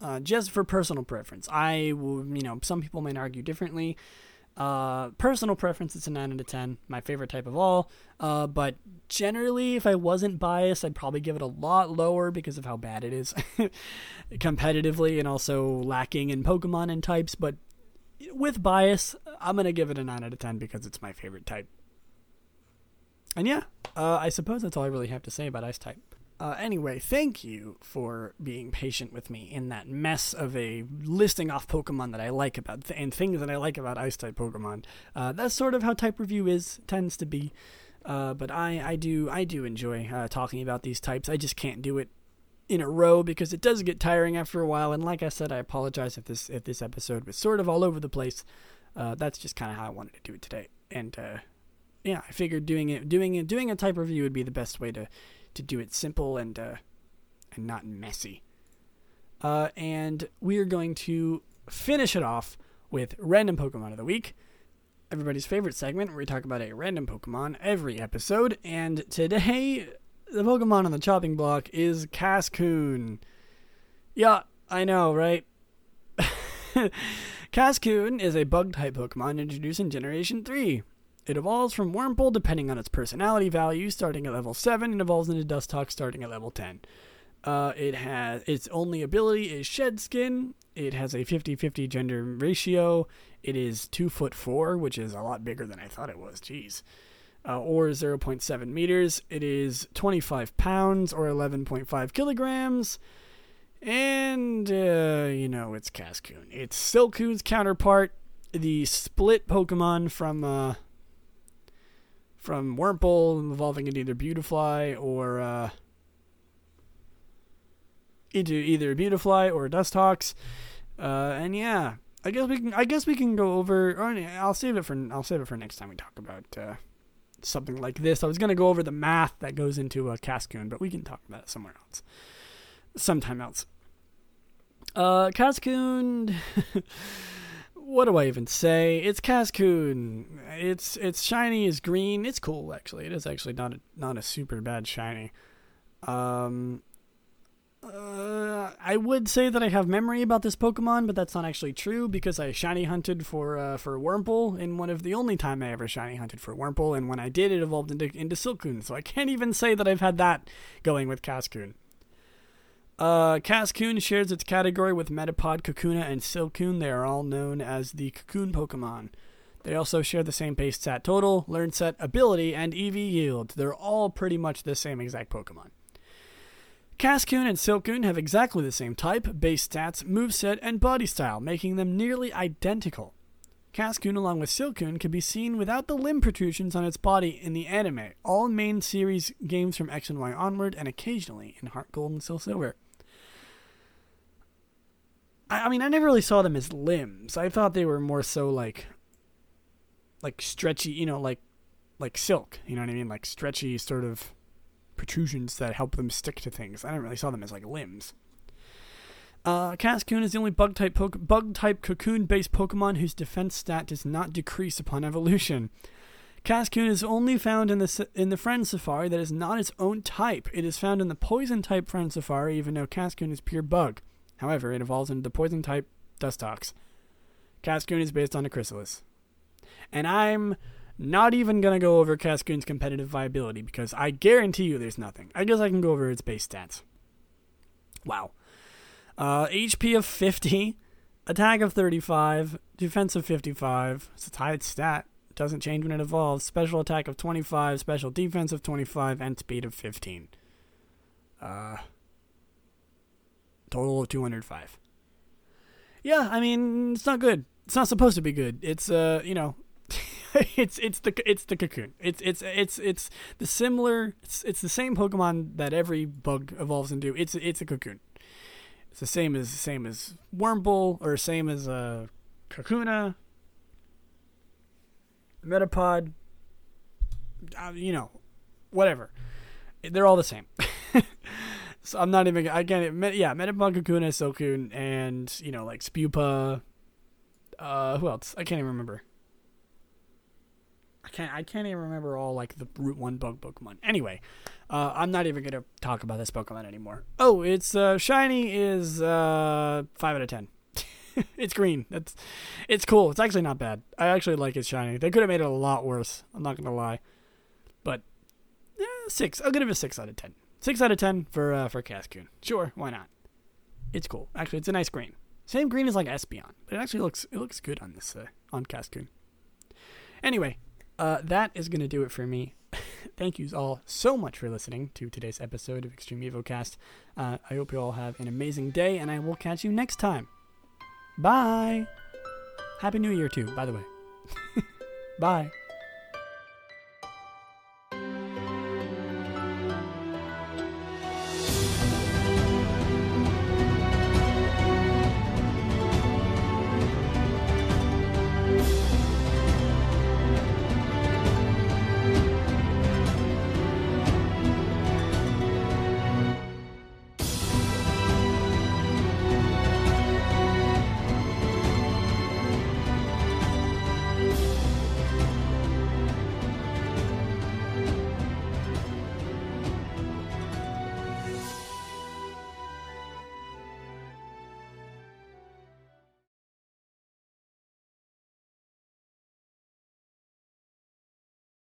Uh, just for personal preference. I, will, you know, some people might argue differently. Uh, personal preference, it's a 9 out of 10. My favorite type of all. Uh, but generally, if I wasn't biased, I'd probably give it a lot lower because of how bad it is (laughs) competitively and also lacking in Pokemon and types. But with bias, I'm going to give it a 9 out of 10 because it's my favorite type. And yeah, uh, I suppose that's all I really have to say about Ice type. Uh, anyway, thank you for being patient with me in that mess of a listing off Pokemon that I like about th- and things that I like about Ice type Pokemon. Uh, that's sort of how type review is tends to be. Uh, but I, I do I do enjoy uh, talking about these types. I just can't do it in a row because it does get tiring after a while. And like I said, I apologize if this if this episode was sort of all over the place. Uh, that's just kind of how I wanted to do it today. And uh, yeah, I figured doing it doing it doing a type review would be the best way to to do it simple and uh, and not messy. Uh, and we are going to finish it off with random Pokemon of the week, everybody's favorite segment where we talk about a random Pokemon every episode. And today, the Pokemon on the chopping block is Cascoon. Yeah, I know, right? (laughs) Cascoon is a bug type Pokemon introduced in Generation 3. It evolves from Wurmple depending on its personality value, starting at level 7, and evolves into Dustox starting at level 10. Uh, it has its only ability is Shed Skin. It has a 50-50 gender ratio. It is two foot four, which is a lot bigger than I thought it was. Jeez. Uh, or 0.7 meters. It is 25 pounds or 11.5 kilograms. And, uh, you know, it's Cascoon. It's Silcoon's counterpart, the split Pokemon from uh, from Wurmple, evolving into either Beautifly or uh, into either Beautifly or Dustox. Uh, and yeah, I guess we can. I guess we can go over. Or I'll save it for. I'll save it for next time we talk about uh, something like this. I was gonna go over the math that goes into a Cascoon, but we can talk about it somewhere else, sometime else. Uh, Cascoon. (laughs) what do I even say? It's Cascoon. It's it's shiny. It's green. It's cool actually. It is actually not a, not a super bad shiny. Um, uh, I would say that I have memory about this Pokemon, but that's not actually true because I shiny hunted for uh, for Wurmple in one of the only time I ever shiny hunted for Wurmple, and when I did, it evolved into into Silcoon. So I can't even say that I've had that going with Cascoon. Uh, Cascoon shares its category with Metapod, Kakuna, and Silcoon. They are all known as the Cocoon Pokemon. They also share the same base stat total, learn set, ability, and EV yield. They're all pretty much the same exact Pokemon. Cascoon and Silcoon have exactly the same type, base stats, moveset, and body style, making them nearly identical. Cascoon, along with Silcoon, can be seen without the limb protrusions on its body in the anime, all main series games from X and Y onward, and occasionally in Heart Gold and Soul Silver. I, I mean, I never really saw them as limbs. I thought they were more so like, like stretchy, you know, like, like silk. You know what I mean? Like stretchy, sort of protrusions that help them stick to things. I didn't really saw them as like limbs. Uh, Cascoon is the only bug type bug type cocoon based Pokemon whose defense stat does not decrease upon evolution. Cascoon is only found in the in the Friend Safari that is not its own type. It is found in the Poison type Friend Safari, even though Cascoon is pure bug. However, it evolves into the Poison type Dustox. Cascoon is based on a Chrysalis, and I'm not even gonna go over Cascoon's competitive viability because I guarantee you there's nothing. I guess I can go over its base stats. Wow. Uh, HP of 50, attack of 35, defense of 55. It's a tied stat. Doesn't change when it evolves. Special attack of 25, special defense of 25, and speed of 15. Uh, total of 205. Yeah, I mean, it's not good. It's not supposed to be good. It's uh, you know, (laughs) it's it's the it's the cocoon. It's it's it's it's the similar. It's it's the same Pokemon that every bug evolves into. It's it's a cocoon. It's the same as same as Wurmple or same as uh, Kakuna, Metapod. Uh, you know, whatever. They're all the same. (laughs) so I'm not even again. It, yeah, Metapod, Kakuna, Silcoon, and you know like Spewpa. Uh, who else? I can't even remember. I can't. I can't even remember all like the Route One bug Pokemon. Anyway, uh, I'm not even gonna talk about this Pokemon anymore. Oh, it's uh, shiny is uh, five out of ten. (laughs) it's green. That's it's cool. It's actually not bad. I actually like it shiny. They could have made it a lot worse. I'm not gonna lie, but yeah, six. I'll give it a six out of ten. Six out of ten for uh, for Cascoon. Sure, why not? It's cool. Actually, it's a nice green. Same green as like Espeon, but it actually looks it looks good on this uh, on Cascoon. Anyway, uh, that is going to do it for me. (laughs) Thank you all so much for listening to today's episode of Extreme EvoCast. Uh, I hope you all have an amazing day, and I will catch you next time. Bye. Happy New Year, too, by the way. (laughs) Bye.